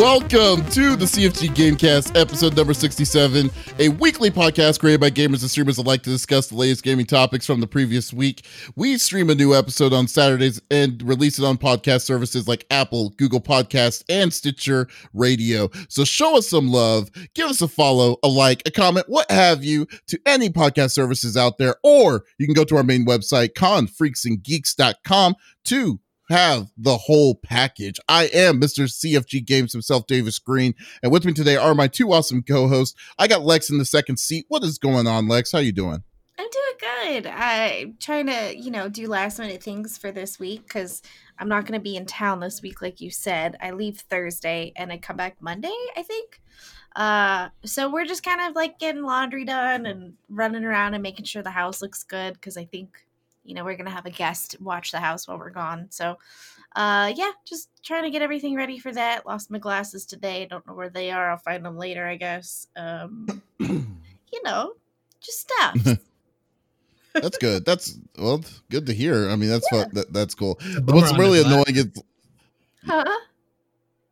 Welcome to the CFG Gamecast, episode number 67, a weekly podcast created by gamers and streamers alike to discuss the latest gaming topics from the previous week. We stream a new episode on Saturdays and release it on podcast services like Apple, Google Podcasts, and Stitcher Radio. So show us some love, give us a follow, a like, a comment, what have you, to any podcast services out there, or you can go to our main website, confreaksandgeeks.com, to have the whole package. I am Mr. CFG Games himself, Davis Green, and with me today are my two awesome co-hosts. I got Lex in the second seat. What is going on, Lex? How you doing? I'm doing good. I'm trying to, you know, do last minute things for this week because I'm not going to be in town this week, like you said. I leave Thursday and I come back Monday, I think. Uh, so we're just kind of like getting laundry done and running around and making sure the house looks good because I think you know we're gonna have a guest watch the house while we're gone. So uh yeah just trying to get everything ready for that. Lost my glasses today. Don't know where they are. I'll find them later i guess. Um you know just stuff. That's good. That's well good to hear. I mean that's yeah. what that, that's cool. What's really annoying is huh?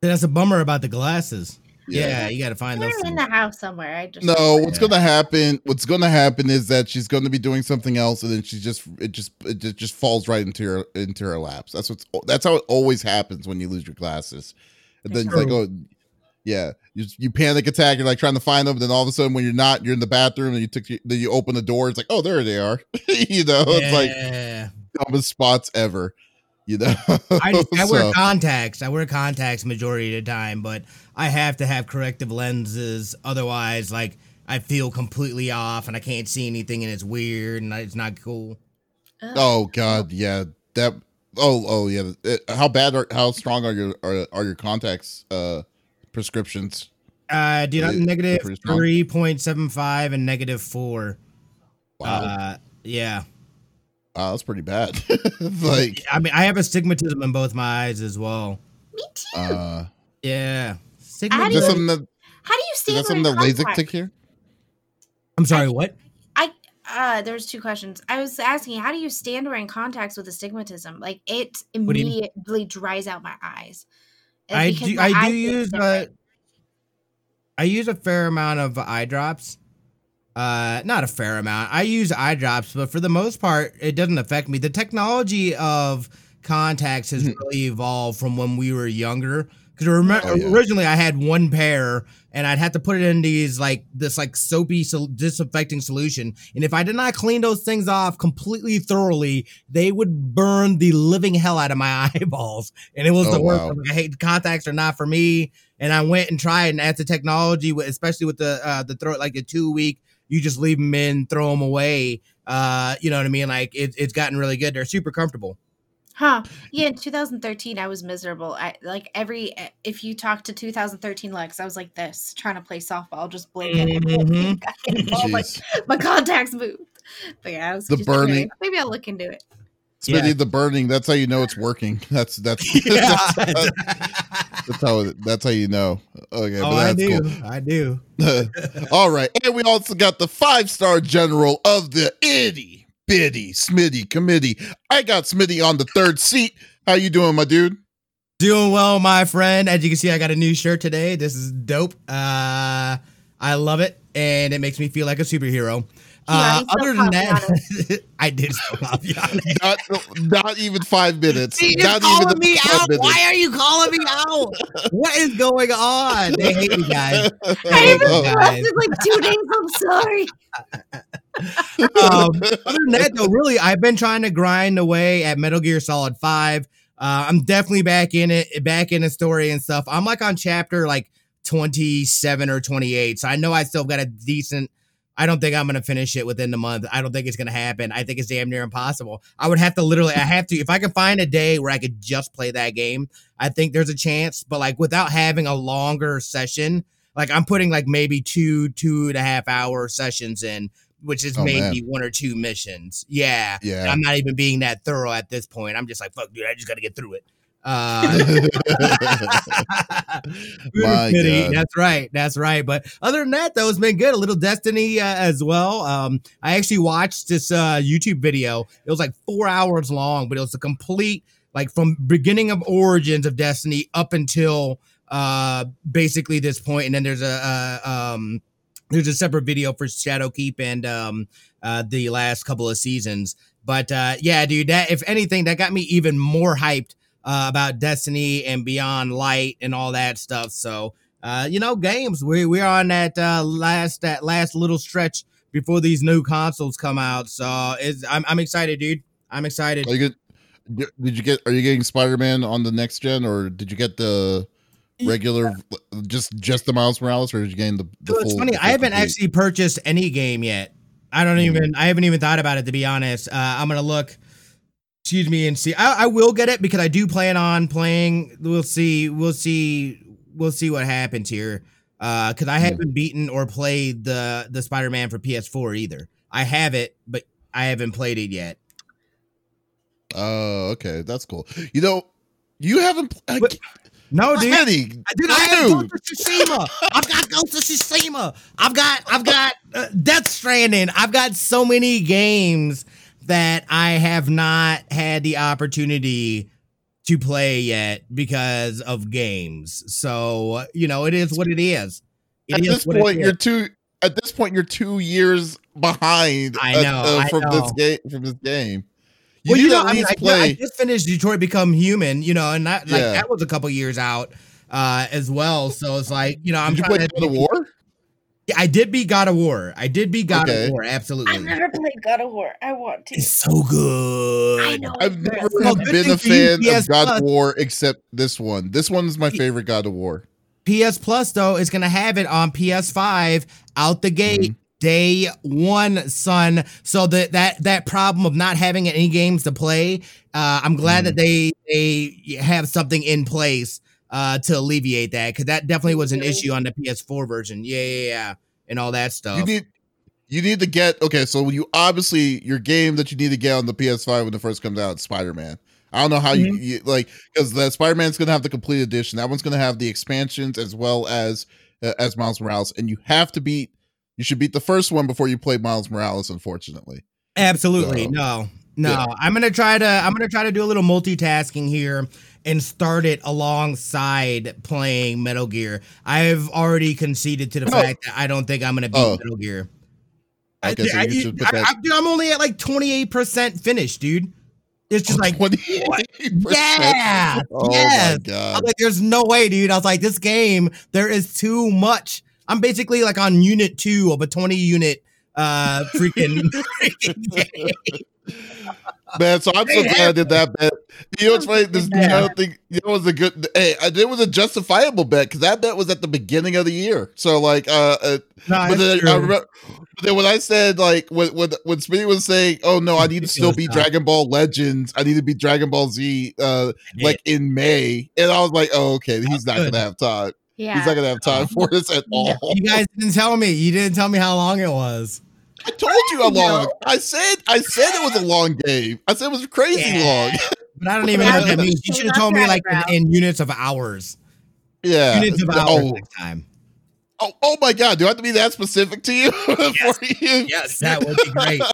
That's a bummer about the glasses yeah, yeah you got to find those. in the house somewhere. I just no. What's yeah. gonna happen? What's gonna happen is that she's going to be doing something else, and then she just it just it just, just falls right into her into her laps. That's what's that's how it always happens when you lose your glasses. And then it's like, oh, yeah, you you panic attack. You're like trying to find them, and then all of a sudden, when you're not, you're in the bathroom, and you took then you open the door. It's like, oh, there they are. you know, yeah. it's like dumbest spots ever. You know, I, I so. wear contacts. I wear contacts majority of the time, but I have to have corrective lenses. Otherwise, like I feel completely off and I can't see anything and it's weird and it's not cool. Oh God, yeah. That. Oh, oh yeah. It, how bad are how strong are your are, are your contacts uh prescriptions? Uh, do you negative three point seven five and negative four. Wow. Uh, yeah. Wow, that's pretty bad. like, I mean, I have astigmatism in both my eyes as well. Me too. Uh, yeah. Sigma how, do you, something that, how do you stand is that something that LASIK take care? I'm sorry, I, what? I uh there's two questions. I was asking how do you stand wearing contacts with astigmatism? Like it immediately dries out my eyes. I do I do use uh, I use a fair amount of eye drops. Uh not a fair amount. I use eye drops, but for the most part it doesn't affect me. The technology of contacts has hmm. really evolved from when we were younger because remember oh, yeah. originally I had one pair and I'd have to put it in these like this like soapy so- disinfecting solution, and if I did not clean those things off completely thoroughly, they would burn the living hell out of my eyeballs, and it was oh, the worst. Wow. Like, I hate contacts are not for me, and I went and tried, and that's the technology, especially with the uh, the throw like the two week, you just leave them in, throw them away. Uh, you know what I mean? Like it, it's gotten really good. They're super comfortable. Huh. Yeah, in 2013 I was miserable. I like every eh, if you talk to 2013 Lex, I was like this, trying to play softball, just blinking. Mm-hmm. my, my contacts moved. But yeah, I was the burning. Maybe I'll look into it. Smitty, yeah. the burning. That's how you know it's working. That's that's that's, that's, how that's how you know. Okay, oh, I do. Cool. I do. All right, and we also got the five star general of the itty Biddy, Smitty, committee. I got Smitty on the third seat. How you doing, my dude? Doing well, my friend. As you can see, I got a new shirt today. This is dope. Uh, I love it, and it makes me feel like a superhero. Uh, other than that, I did not, not even five minutes. He not calling me out. Minutes. Why are you calling me out? what is going on? They hate me, guys. I haven't lasted like two days. I'm sorry. um, other than that, though, really, I've been trying to grind away at Metal Gear Solid Five. Uh, I'm definitely back in it, back in the story and stuff. I'm like on chapter like 27 or 28, so I know I still got a decent I don't think I'm to finish it within the month. I don't think it's to happen. I think it's damn near impossible. I would have to literally, I have to, if I could find a day where I could just play that game, I think there's a chance. But like without having a longer session, like I'm putting like maybe two, two and a half hour sessions in, which is oh, maybe man. one or two missions. Yeah. Yeah. I'm not even being that thorough at this point. I'm just like, fuck, dude, I just got to get through it. Uh, that's right. That's right. But other than that, though, it's been good. A little Destiny uh, as well. Um, I actually watched this uh, YouTube video. It was like four hours long, but it was a complete, like from beginning of origins of Destiny up until uh basically this point and then there's a, a um there's a separate video for Shadowkeep and um uh the last couple of seasons but uh yeah dude that if anything that got me even more hyped uh about Destiny and Beyond Light and all that stuff so uh you know games we we're on that uh last that last little stretch before these new consoles come out so I'm, I'm excited dude I'm excited Are you good? Did you get? Are you getting Spider Man on the next gen, or did you get the regular, just just the Miles Morales, or did you gain the? the so it's funny. I haven't complete? actually purchased any game yet. I don't mm-hmm. even. I haven't even thought about it to be honest. Uh, I'm gonna look. Excuse me, and see. I, I will get it because I do plan on playing. We'll see. We'll see. We'll see what happens here. Uh, because I haven't beaten or played the the Spider Man for PS4 either. I have it, but I haven't played it yet. Oh, okay, that's cool. You know, you haven't. Uh, no, dude. Dude, dude. I have Ghost of Tsushima. I've got Ghost of Tsushima. I've got, I've got uh, Death Stranding. I've got so many games that I have not had the opportunity to play yet because of games. So you know, it is what it is. It at is this point, you're two. At this point, you're two years behind. I know, uh, uh, from I know. this game. From this game. You well, you know, I, mean, I, I, just finished Detroit Become Human, you know, and that like yeah. that was a couple years out uh as well. So it's like, you know, I'm did you play God of War. Yeah, I did beat God of War. I did beat God okay. of War. Absolutely. I've never played God of War. I want to. It's so good. I know. I've never well, been a fan of God Plus. of War except this one. This one is my favorite God of War. PS Plus though is going to have it on PS5 out the gate. Mm-hmm day one, son. So that that that problem of not having any games to play, uh, I'm glad mm. that they they have something in place uh, to alleviate that because that definitely was an issue on the PS4 version. Yeah, yeah, yeah, and all that stuff. You need you need to get okay. So you obviously your game that you need to get on the PS5 when it first comes out, Spider Man. I don't know how mm-hmm. you, you, like because the Spider Man's gonna have the complete edition. That one's gonna have the expansions as well as uh, as Miles Morales, and you have to beat you should beat the first one before you play Miles Morales. Unfortunately, absolutely so, no, no. Yeah. I'm gonna try to I'm gonna try to do a little multitasking here and start it alongside playing Metal Gear. I've already conceded to the oh. fact that I don't think I'm gonna beat oh. Metal Gear. Okay, so I, you should put that. I, am only at like 28% finished, dude. It's just oh, like, 28%. yeah, oh yes. my god! I was like, there's no way, dude. I was like, this game, there is too much I'm basically like on unit two of a 20 unit uh freaking, Man, so I'm so glad I did that bet. You know what's funny? This know, thing, you know, was a good. Hey, it was a justifiable bet because that bet was at the beginning of the year. So like, uh, uh no, but then I remember, but then when I said like when when when Smitty was saying, "Oh no, I need to still beat Dragon Ball Legends. I need to beat Dragon Ball Z, uh, like in May," and I was like, "Oh, okay, he's not gonna have time." Yeah. He's not gonna have time for this at all. You guys didn't tell me. You didn't tell me how long it was. I told you how long. I said I said it was a long game. I said it was crazy yeah. long. But I don't even know what that means. You should have told me like in, in, units of hours. Yeah. Units of hours oh. next time. Oh, oh my god, do I have to be that specific to you? Yes, you? yes that would be great.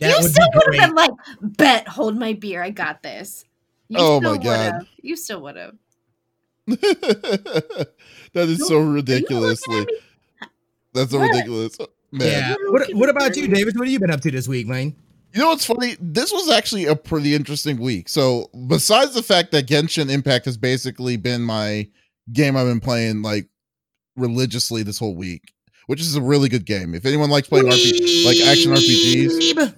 That you would still would have been like, bet, hold my beer, I got this. You oh my god. Would've. You still would have. that is so ridiculously. That's so ridiculous, man. Yeah. What, what about you, David? What have you been up to this week, man? You know what's funny? This was actually a pretty interesting week. So, besides the fact that Genshin Impact has basically been my game I've been playing like religiously this whole week, which is a really good game. If anyone likes playing RPG, like action RPGs,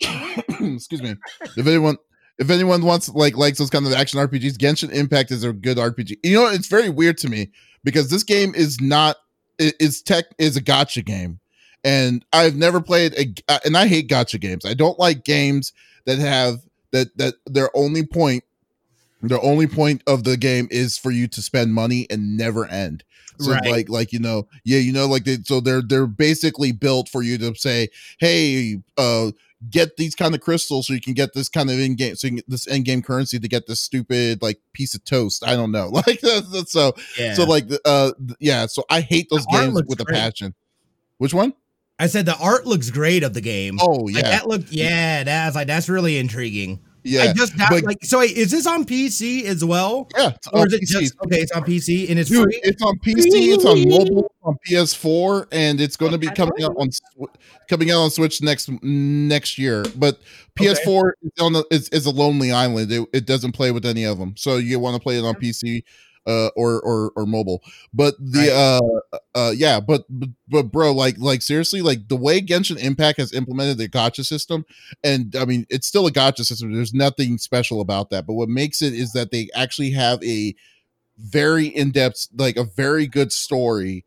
excuse me. If anyone if anyone wants like likes those kind of action RPGs, Genshin Impact is a good RPG. You know, it's very weird to me because this game is not is tech is a gotcha game, and I've never played a uh, and I hate gotcha games. I don't like games that have that that their only point the only point of the game is for you to spend money and never end. So right. like like you know yeah you know like they so they're they're basically built for you to say hey uh get these kind of crystals so you can get this kind of in game so you can get this in game currency to get this stupid like piece of toast. I don't know. Like that's, that's so yeah. so like uh yeah, so I hate those the games with great. a passion. Which one? I said the art looks great of the game. Oh yeah, like that looked yeah. That's like that's really intriguing. Yeah, I just but, like so. Wait, is this on PC as well? Yeah, or is it PC. just okay? It's on PC and it's Dude, free. It's on PC. It's on mobile, on PS4, and it's going to be coming out on coming out on Switch next next year. But PS4 okay. is on the is, is a lonely island. It, it doesn't play with any of them. So you want to play it on PC uh, or or or mobile. But the right. uh uh yeah, but, but but bro, like like seriously, like the way Genshin Impact has implemented the gotcha system, and I mean it's still a gotcha system. There's nothing special about that. But what makes it is that they actually have a very in-depth, like a very good story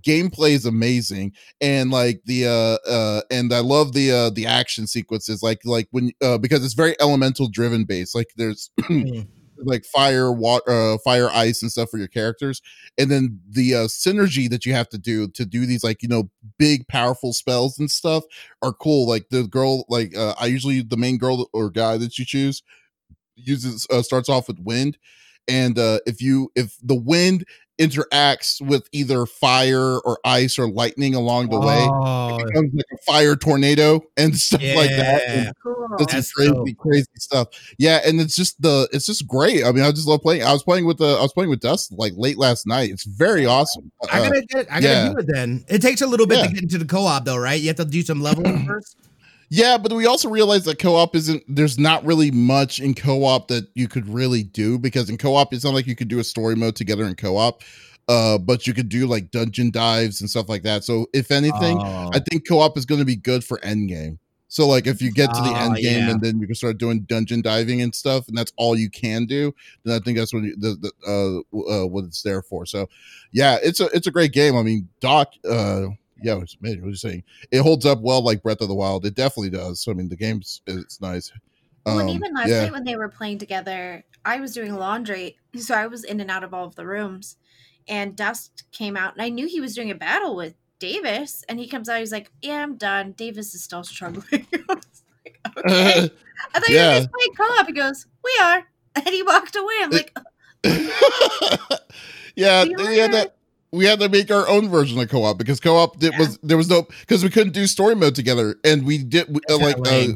gameplay is amazing and like the uh uh and i love the uh the action sequences like like when uh because it's very elemental driven based like there's mm like fire, water, uh, fire, ice, and stuff for your characters, and then the uh, synergy that you have to do to do these like you know big powerful spells and stuff are cool. Like the girl, like uh, I usually the main girl or guy that you choose uses uh, starts off with wind, and uh, if you if the wind interacts with either fire or ice or lightning along the way. Oh. It becomes like a fire tornado and stuff yeah. like that. And cool. That's crazy, cool. crazy stuff. Yeah, and it's just the it's just great. I mean, I just love playing. I was playing with the I was playing with Dust like late last night. It's very awesome. I gotta uh, get I gotta yeah. do it then. It takes a little bit yeah. to get into the co-op though, right? You have to do some leveling first. Yeah, but we also realize that co-op isn't there's not really much in co-op that you could really do because in co-op it's not like you could do a story mode together in co-op. Uh, but you could do like dungeon dives and stuff like that. So if anything, oh. I think co-op is going to be good for endgame. So like if you get to the oh, end game yeah. and then you can start doing dungeon diving and stuff, and that's all you can do, then I think that's what you, the, the uh, uh, what it's there for. So yeah, it's a it's a great game. I mean, Doc, uh, yeah, it's amazing. What you saying? It holds up well like Breath of the Wild. It definitely does. So I mean, the game's it's nice. Um, well, and even last yeah. night when they were playing together, I was doing laundry, so I was in and out of all of the rooms. And Dust came out, and I knew he was doing a battle with Davis. And he comes out, he's like, "Yeah, I'm done. Davis is still struggling." I was like, "Okay." I thought yeah. you were just playing co-op. He goes, "We are," and he walked away. I'm like, "Yeah, yeah, that." We had to make our own version of co-op because co-op did, yeah. was there was no because we couldn't do story mode together and we did uh, like uh,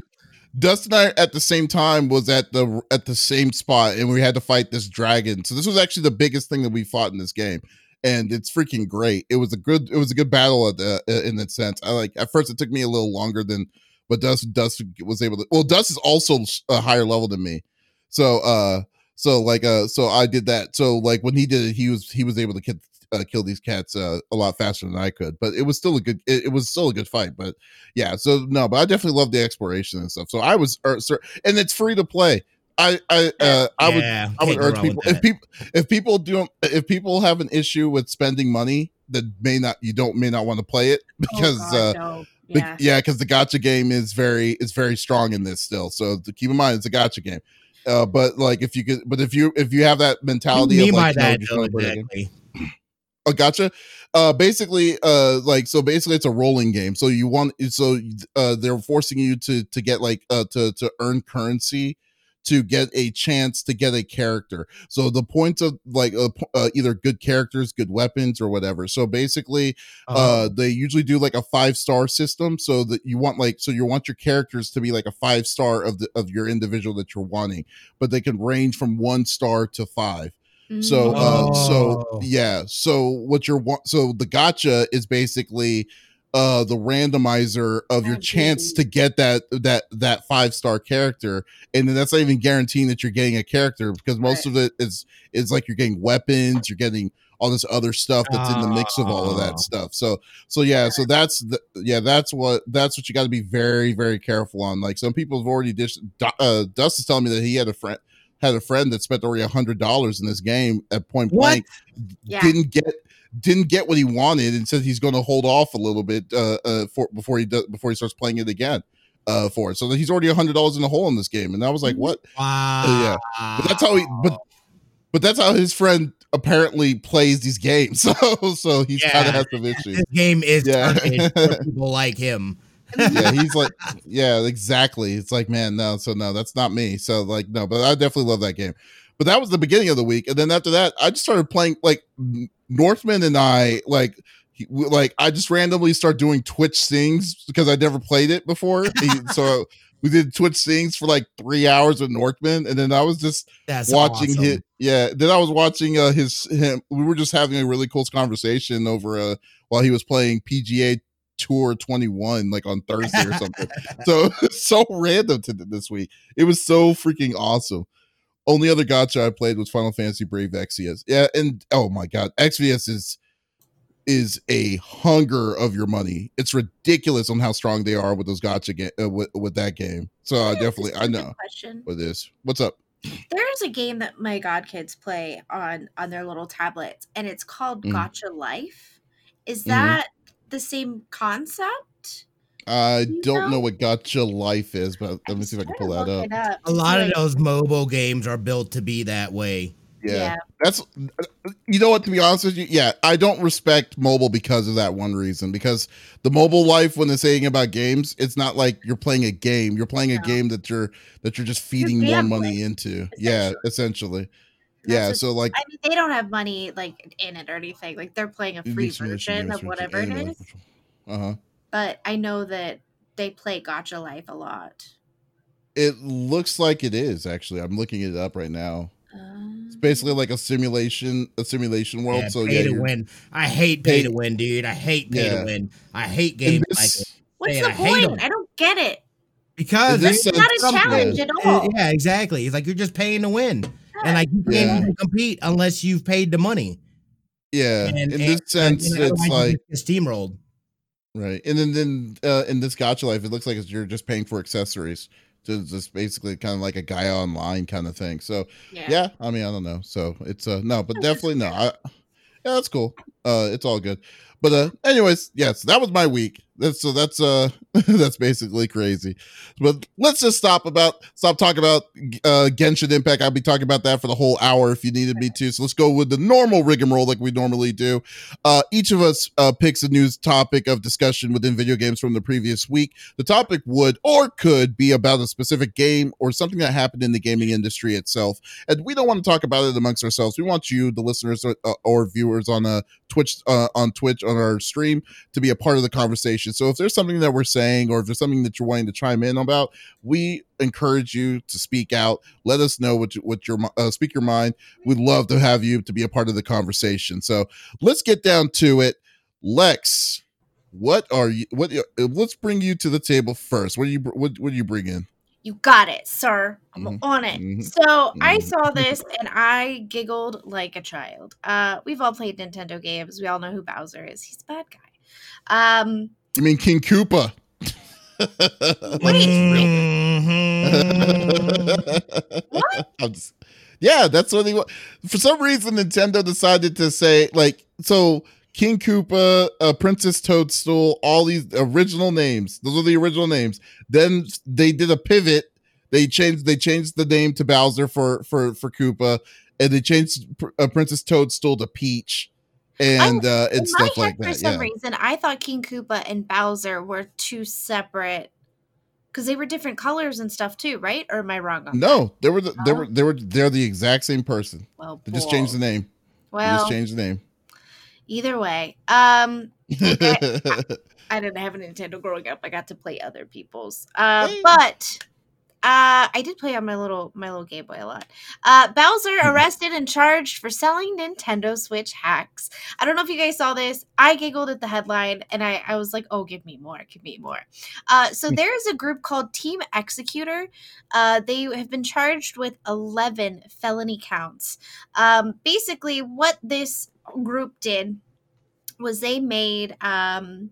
Dust and I at the same time was at the at the same spot and we had to fight this dragon. So this was actually the biggest thing that we fought in this game. And it's freaking great. It was a good it was a good battle at the, uh, in that sense. I like at first it took me a little longer than but Dust Dust was able to well Dust is also a higher level than me. So uh so like uh so I did that. So like when he did it he was he was able to get uh, kill these cats uh, a lot faster than I could. But it was still a good. It, it, was still a good fight. But yeah, so no, but I definitely love the exploration and stuff. So I was, er, sir, and it's free to play. I I uh, I would I would urge people if people if people do if people have an issue with spending money that may not you don't may not want to play it oh, because oh God, uh no. yeah yeah because the gotcha game is very is very strong in this still so to keep in mind it's a gotcha game uh, but like if you could but if you if you have that mentality of like, that, know, exactly. I gotcha. Uh, basically, uh, like so, basically, it's a rolling game. So you want, so uh, they're forcing you to to get like uh to to earn currency to get a chance to get a character. So the points of like uh, uh, either good characters, good weapons, or whatever. So basically, uh, uh they usually do like a five star system. So that you want like so you want your characters to be like a five star of the of your individual that you're wanting, but they can range from one star to five. So, uh, so oh. yeah. So what you're so the gotcha is basically uh the randomizer of your chance to get that that that five star character and then that's not even guaranteeing that you're getting a character because most right. of it is is like you're getting weapons you're getting all this other stuff that's in the mix of all of that stuff so so yeah so that's the yeah that's what that's what you got to be very very careful on like some people have already dished uh dust is telling me that he had a friend had a friend that spent already a hundred dollars in this game at point what? blank, yeah. didn't get didn't get what he wanted, and said he's going to hold off a little bit uh, uh, for before he does before he starts playing it again uh, for it. So he's already a hundred dollars in the hole in this game, and I was like, what? Wow. Uh, yeah, but that's how he. But but that's how his friend apparently plays these games. So so he's yeah. kind of has some issues. This game is yeah. people like him yeah, he's like, yeah, exactly. It's like, man, no, so no, that's not me. So like, no, but I definitely love that game. But that was the beginning of the week, and then after that, I just started playing like Northman and I like. like I just randomly start doing Twitch things because I never played it before. so we did Twitch things for like three hours with Northman, and then I was just That's watching awesome. his. Yeah, then I was watching uh his him. We were just having a really cool conversation over uh while he was playing PGA Tour 21 like on Thursday or something. so so random to this week. It was so freaking awesome. Only other gotcha I played was Final Fantasy Brave Exvius. Yeah, and oh my god, Exvius is is a hunger of your money. It's ridiculous on how strong they are with those gotcha ga- uh, with, with that game. So I definitely I know question. what this. What's up? There's a game that my god kids play on on their little tablets, and it's called mm. Gacha Life. Is mm-hmm. that mm. The same concept? I don't know? know? what Gacha Life is, but let me see if I can pull that up. up. A lot like, of those mobile games are built to be that way. Yeah. yeah. That's you know what to be honest with you, yeah, I don't respect mobile because of that one reason. Because the mobile life when they're saying about games, it's not like you're playing a game. You're playing a game that you're that you're just feeding more money into. Essentially. Yeah, essentially. Yeah, so like I mean they don't have money like in it or anything. Like they're playing a free version of whatever it is. Uh-huh. But I know that they play Gacha Life a lot. It looks like it is actually. I'm looking it up right now. It's basically like a simulation, a simulation world. Yeah, so pay yeah, to win. I hate pay, pay, to win, dude. I hate pay yeah. to win. I hate games this, like. What's Man, the I point? I don't get it. Because it's not a challenge at all. Yeah, exactly. It's like you're just paying to win, and like you can't even compete unless you've paid the money. Yeah, and, in and, this sense, and, it's like steamrolled. Right, and then then uh, in this Gacha life, it looks like you're just paying for accessories to just basically kind of like a guy online kind of thing. So yeah. yeah, I mean, I don't know. So it's uh no, but definitely no. I, yeah, that's cool. Uh, it's all good. But uh, anyways, yes, that was my week. That's so that's uh that's basically crazy. But let's just stop about stop talking about uh Genshin Impact. I'll be talking about that for the whole hour if you needed me to. So let's go with the normal rigmarole like we normally do. Uh each of us uh picks a news topic of discussion within video games from the previous week. The topic would or could be about a specific game or something that happened in the gaming industry itself. And we don't want to talk about it amongst ourselves. We want you, the listeners or, uh, or viewers on a Twitch uh, on Twitch on our stream to be a part of the conversation. So if there's something that we're saying or if there's something that you're wanting to chime in about, we encourage you to speak out. Let us know what you, what your uh, speak your mind. We'd love to have you to be a part of the conversation. So let's get down to it. Lex, what are you? What? Uh, let's bring you to the table first. What do you? What, what do you bring in? You got it, sir. I'm mm-hmm. on it. Mm-hmm. So mm-hmm. I saw this and I giggled like a child. Uh, we've all played Nintendo games. We all know who Bowser is. He's a bad guy. Um, I mean King Koopa. what? Just, yeah, that's what he. For some reason, Nintendo decided to say like so. King Koopa, uh, Princess Toadstool, all these original names. Those are the original names. Then they did a pivot. They changed. They changed the name to Bowser for for for Koopa, and they changed uh, Princess Toadstool to Peach, and uh, and stuff like that. For some yeah. reason, I thought King Koopa and Bowser were two separate because they were different colors and stuff too, right? Or am I wrong on no, that? they were the, oh. they were they were they're the exact same person. Well, they just changed the name. Well, they just changed the name. Either way, um, I, I, didn't have a Nintendo growing up. I got to play other people's. Uh, but uh, I did play on my little my little Game Boy a lot. Uh, Bowser mm-hmm. arrested and charged for selling Nintendo Switch hacks. I don't know if you guys saw this. I giggled at the headline and I, I was like, oh, give me more, give me more. Uh, so there is a group called Team Xecuter. Uh, they have been charged with 11 felony counts. Um, basically, what this group did was they made um,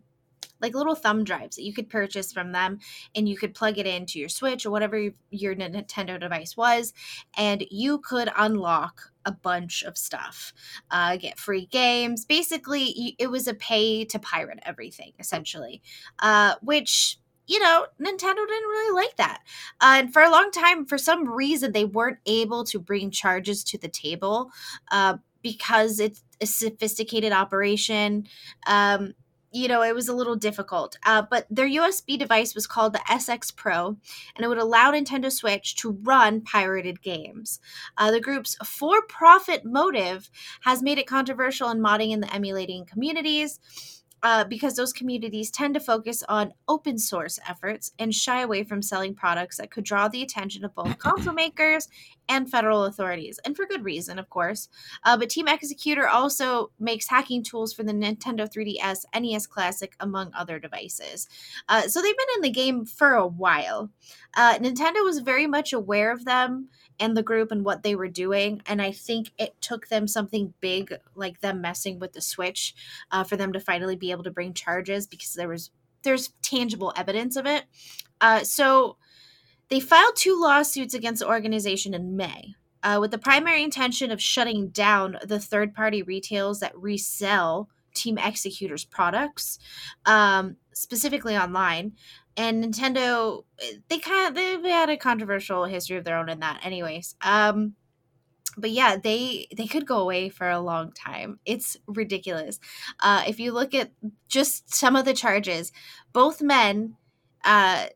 like little thumb drives that you could purchase from them and you could plug it into your Switch or whatever your Nintendo device was, and you could unlock a bunch of stuff, uh, get free games. Basically, it was a pay to pirate everything, essentially, uh, which you know, Nintendo didn't really like that. Uh, and for a long time, for some reason, they weren't able to bring charges to the table uh, because it's a sophisticated operation. Um, you know, it was a little difficult. Uh, but their USB device was called the SX Pro, and it would allow Nintendo Switch to run pirated games. Uh, the group's for profit motive has made it controversial in modding and the emulating communities. Uh, because those communities tend to focus on open source efforts and shy away from selling products that could draw the attention of both console makers and federal authorities, and for good reason, of course. Uh, but Team Xecuter also makes hacking tools for the Nintendo 3DS, NES Classic, among other devices. Uh, so they've been in the game for a while. Uh, Nintendo was very much aware of them and the group and what they were doing. And I think it took them something big, like them messing with the Switch, uh, for them to finally be able to bring charges because there was there's tangible evidence of it. Uh, so they filed two lawsuits against the organization in May. Uh, with the primary intention of shutting down the third party retailers that resell Team Xecuter's products, um, specifically online and Nintendo eh, they kind of they had a controversial history of their own in that anyways um but yeah they they could go away for a long time. It's ridiculous. Uh if you look at just some of the charges both men uh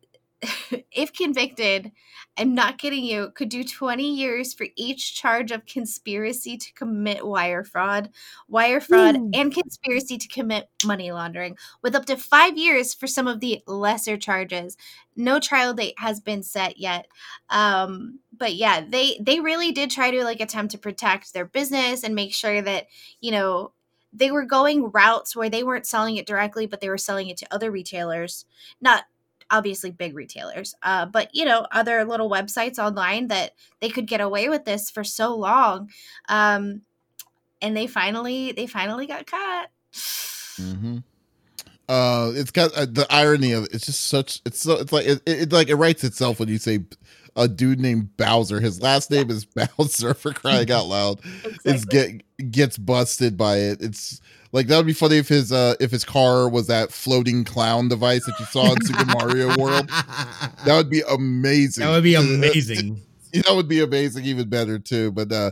if convicted, I'm not kidding you, could do 20 years for each charge of conspiracy to commit wire fraud, wire fraud, Ooh. and conspiracy to commit money laundering, with up to five years for some of the lesser charges. No trial date has been set yet. Um, but yeah, they they really did try to like attempt to protect their business and make sure that, you know, they were going routes where they weren't selling it directly, but they were selling it to other retailers. Not obviously big retailers, uh, but you know, other little websites online that they could get away with this for so long, um, and they finally they finally got caught. Mm-hmm. Uh, it's got uh, the irony of it, it's just such it's so it's like it, it, it like it writes itself when you say a dude named Bowser. His last name is Bowser for crying out loud. exactly. It's get gets busted by it. It's like that would be funny if his uh if his car was that floating clown device that you saw in Super Mario World. That would be amazing. That would be amazing. that would be amazing, even better too. But uh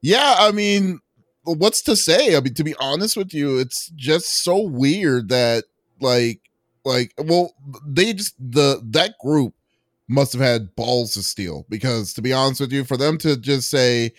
yeah, I mean, what's to say? I mean, to be honest with you, it's just so weird that like like well they just the that group must have had balls to steal because to be honest with you for them to just say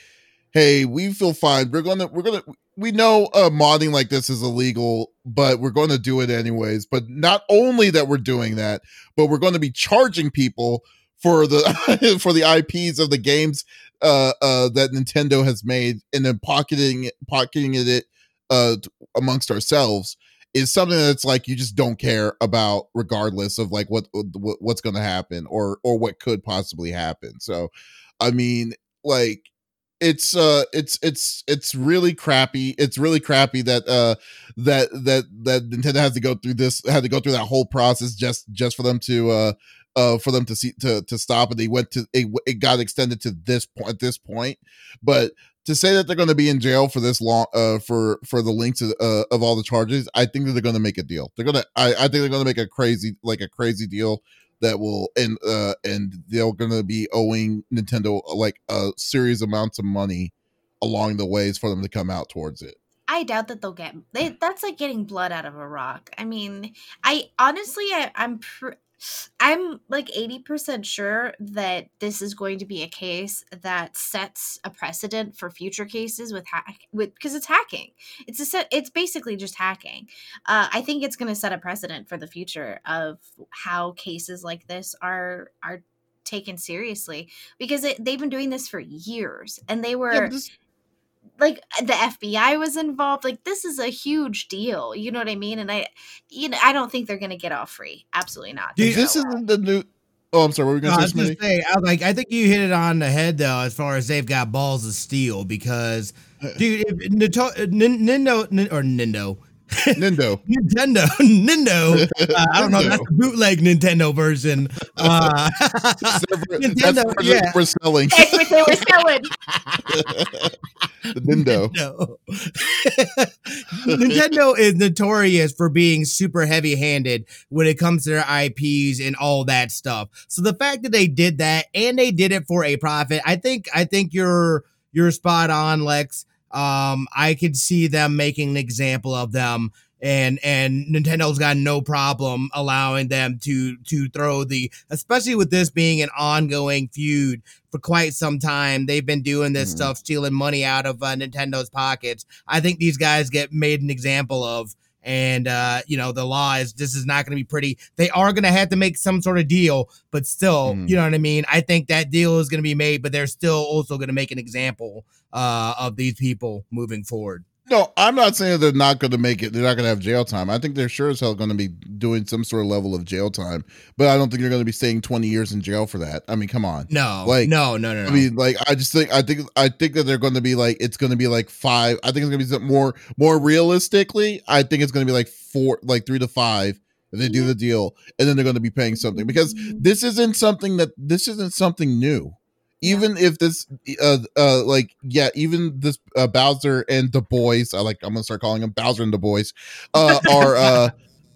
hey we feel fine we're gonna we're gonna we know uh, modding like this is illegal, but we're going to do it anyways. But not only that we're doing that, but we're going to be charging people for the for the IPs of the games uh, uh, that Nintendo has made, and then pocketing pocketing it uh, amongst ourselves is something that's like you just don't care about, regardless of like what, what what's going to happen or or what could possibly happen. So, I mean, like it's uh it's it's it's really crappy. It's really crappy that uh that that that nintendo has to go through this had to go through that whole process just just for them to uh uh for them to see to to stop and they went to it, it got extended to this point at this point. But to say that they're going to be in jail for this long uh for for the links of, uh, of all the charges i think that they're going to make a deal. They're going to I, I think they're going to make a crazy like a crazy deal that will and uh and they're gonna be owing Nintendo like a serious amounts of money along the ways for them to come out towards it. I doubt that they'll get they, that's like getting blood out of a rock. I mean, I honestly I, am pr- I'm like 80% sure that this is going to be a case that sets a precedent for future cases with hack with because it's hacking. It's a set it's basically just hacking. Uh, I think it's going to set a precedent for the future of how cases like this are are taken seriously because it, they've been doing this for years and they were yeah, this- like uh, the FBI was involved. Like this is a huge deal. You know what I mean? And I, you know, I don't think they're gonna get off free. Absolutely not. Dude, this isn't the new. Oh, I'm sorry. What were we gonna no, say? I was say, I, like, I think you hit it on the head though, as far as they've got balls of steel. Because, uh, dude, if Nintendo or Nintendo, Nintendo. Nintendo. Nintendo. Uh, I don't know. That's the bootleg Nintendo version. Uh, Nintendo. That's yeah. we're selling. That's what they were selling. Nintendo. Nintendo. Nintendo is notorious for being super heavy handed when it comes to their IPs and all that stuff. So the fact that they did that and they did it for a profit, I think I think you're you're spot on, Lex um, I could see them making an example of them and and Nintendo's got no problem allowing them to to throw the especially with this being an ongoing feud for quite some time they've been doing this mm stuff stealing money out of uh, Nintendo's pockets I think these guys get made an example of and uh, you know the law is this is not going to be pretty. They are going to have to make some sort of deal, but still, mm. you know what I mean. I think that deal is going to be made, but they're still also going to make an example uh, of these people moving forward. No, I'm not saying they're not going to make it. They're not going to have jail time. I think they're sure as hell going to be doing some sort of level of jail time, but I don't think they're going to be staying 20 years in jail for that. I mean, come on. No, like no, no, no. no. I mean, like I just think I think I think that they're going to be like it's going to be like five. I think it's going to be more more realistically. I think it's going to be like four, like three to five if they do the deal, and then they're going to be paying something because this isn't something that this isn't something new even if this uh uh like yeah even this uh, bowser and the boys i like i'm gonna start calling them bowser and the boys uh are uh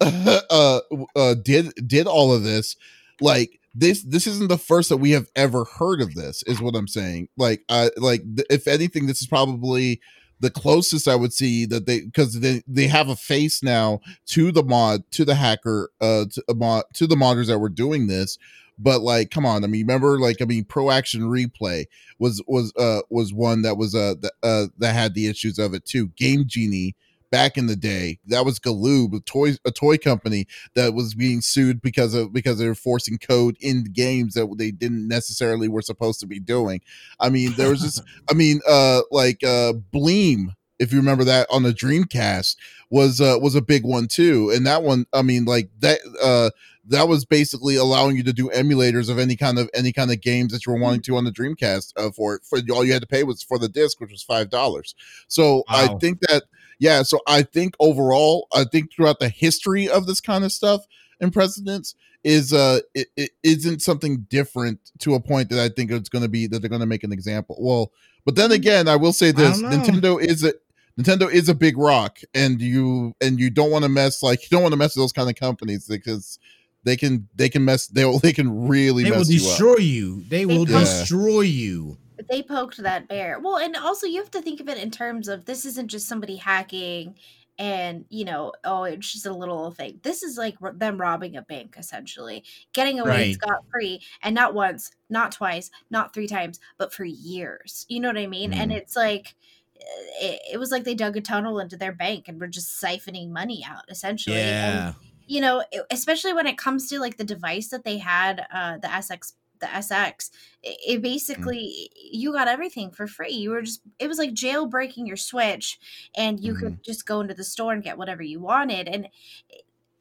uh uh did did all of this. Like this this isn't the first that we have ever heard of this is what i'm saying. Like uh like th- if anything this is probably the closest I would see that they because they they have a face now to the mod to the hacker uh to, uh, mod, to the modders that were doing this but like come on i mean remember like i mean pro action replay was was uh was one that was uh, the, uh that had the issues of it too game genie back in the day that was galoob a toy a toy company that was being sued because of because they were forcing code in games that they didn't necessarily were supposed to be doing i mean there was just i mean uh like uh bleem if you remember that on the dreamcast was uh was a big one too and that one i mean like that uh that was basically allowing you to do emulators of any kind of any kind of games that you were wanting to on the Dreamcast uh, for it. For all you had to pay was for the disc, which was five dollars. So wow. I think that yeah. So I think overall, I think throughout the history of this kind of stuff and precedents is uh it, it isn't something different to a point that I think it's going to be that they're going to make an example. Well, but then hmm. again, I will say this: Nintendo is a Nintendo is a big rock, and you and you don't want to mess like you don't want to mess with those kind of companies because they can they can mess they will they can really they will destroy you, you. They, they will destroy you they poked that bear well and also you have to think of it in terms of this isn't just somebody hacking and you know oh it's just a little thing this is like them robbing a bank essentially getting away right. scot free and not once not twice not three times but for years you know what i mean mm. and it's like eh, it, it, was like they dug a tunnel into their bank and were just siphoning money out essentially yeah. And, you know, especially when it comes to like the device that they had, uh, the SX, the SX, it, it mm. basically mm. you got everything for free. You were just it was like jailbreaking your Switch, and you mm-hmm. could just go into the store and get whatever you wanted. And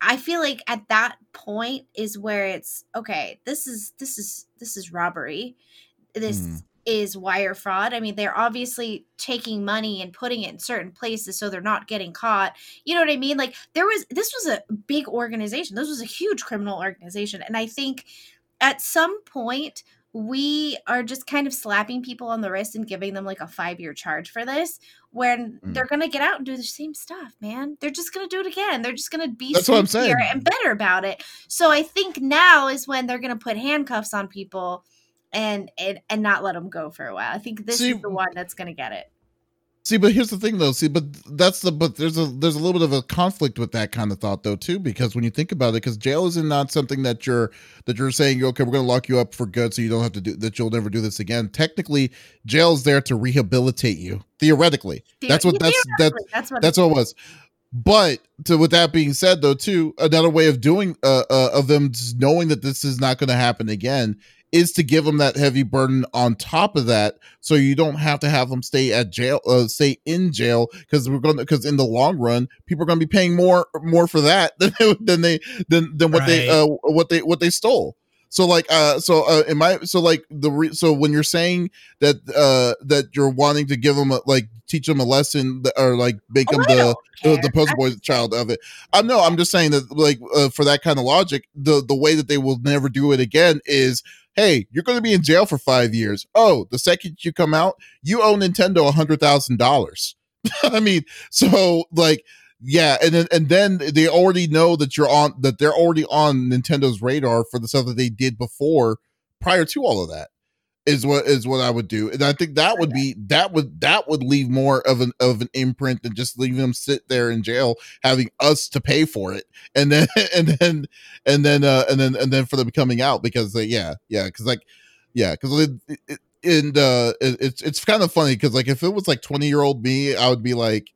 I feel like at that point is where it's okay. This is this is this is robbery. This mm is wire fraud. I mean, they're obviously taking money and putting it in certain places so they're not getting caught. You know what I mean? Like there was this was a big organization. This was a huge criminal organization. And I think at some point we are just kind of slapping people on the wrist and giving them like a five year charge for this when mm. they're gonna get out and do the same stuff man they're just gonna do it again they're just gonna be That's what I'm saying. and better about it so i think now is when they're gonna put handcuffs on people and and and not let them go for a while. I think this see, is the one that's going to get it. See, but here's the thing though. See, but that's the but there's a there's a little bit of a conflict with that kind of thought though too because when you think about it because jail is not something that you're that you're saying okay we're going to lock you up for good so you don't have to do that you'll never do this again. Technically, jail is there to rehabilitate you. Theoretically, that's what that's that's that's what, that's what it was. But to with that being said, though, too, another way of doing uh, uh of them knowing that this is not going to happen again is to give them that heavy burden on top of that so you don't have to have them stay at jail uh, stay in jail because we're going to because in the long run people are going to be paying more more for that than they than they than, than what right. they uh what they what they stole so like uh so uh in my so like the re- so when you're saying that uh that you're wanting to give them a, like teach them a lesson that, or like make oh, them the, the, the poster boy child of it i know i'm just saying that like uh, for that kind of logic the the way that they will never do it again is hey, you're going to be in jail for five years. Oh, the second you come out, you owe Nintendo a hundred thousand dollars. I mean, so like, yeah, and then and then they already know that you're on that they're already on Nintendo's radar for the stuff that they did before, prior to all of that is what is what I would do, and I think that would be that would that would leave more of an of an imprint than just leaving them sit there in jail, having us to pay for it, and then and then and then uh and then and then for them coming out because uh, yeah yeah because like yeah because it, it, and uh it, it's it's kind of funny because like if it was like 20 year old me i would be like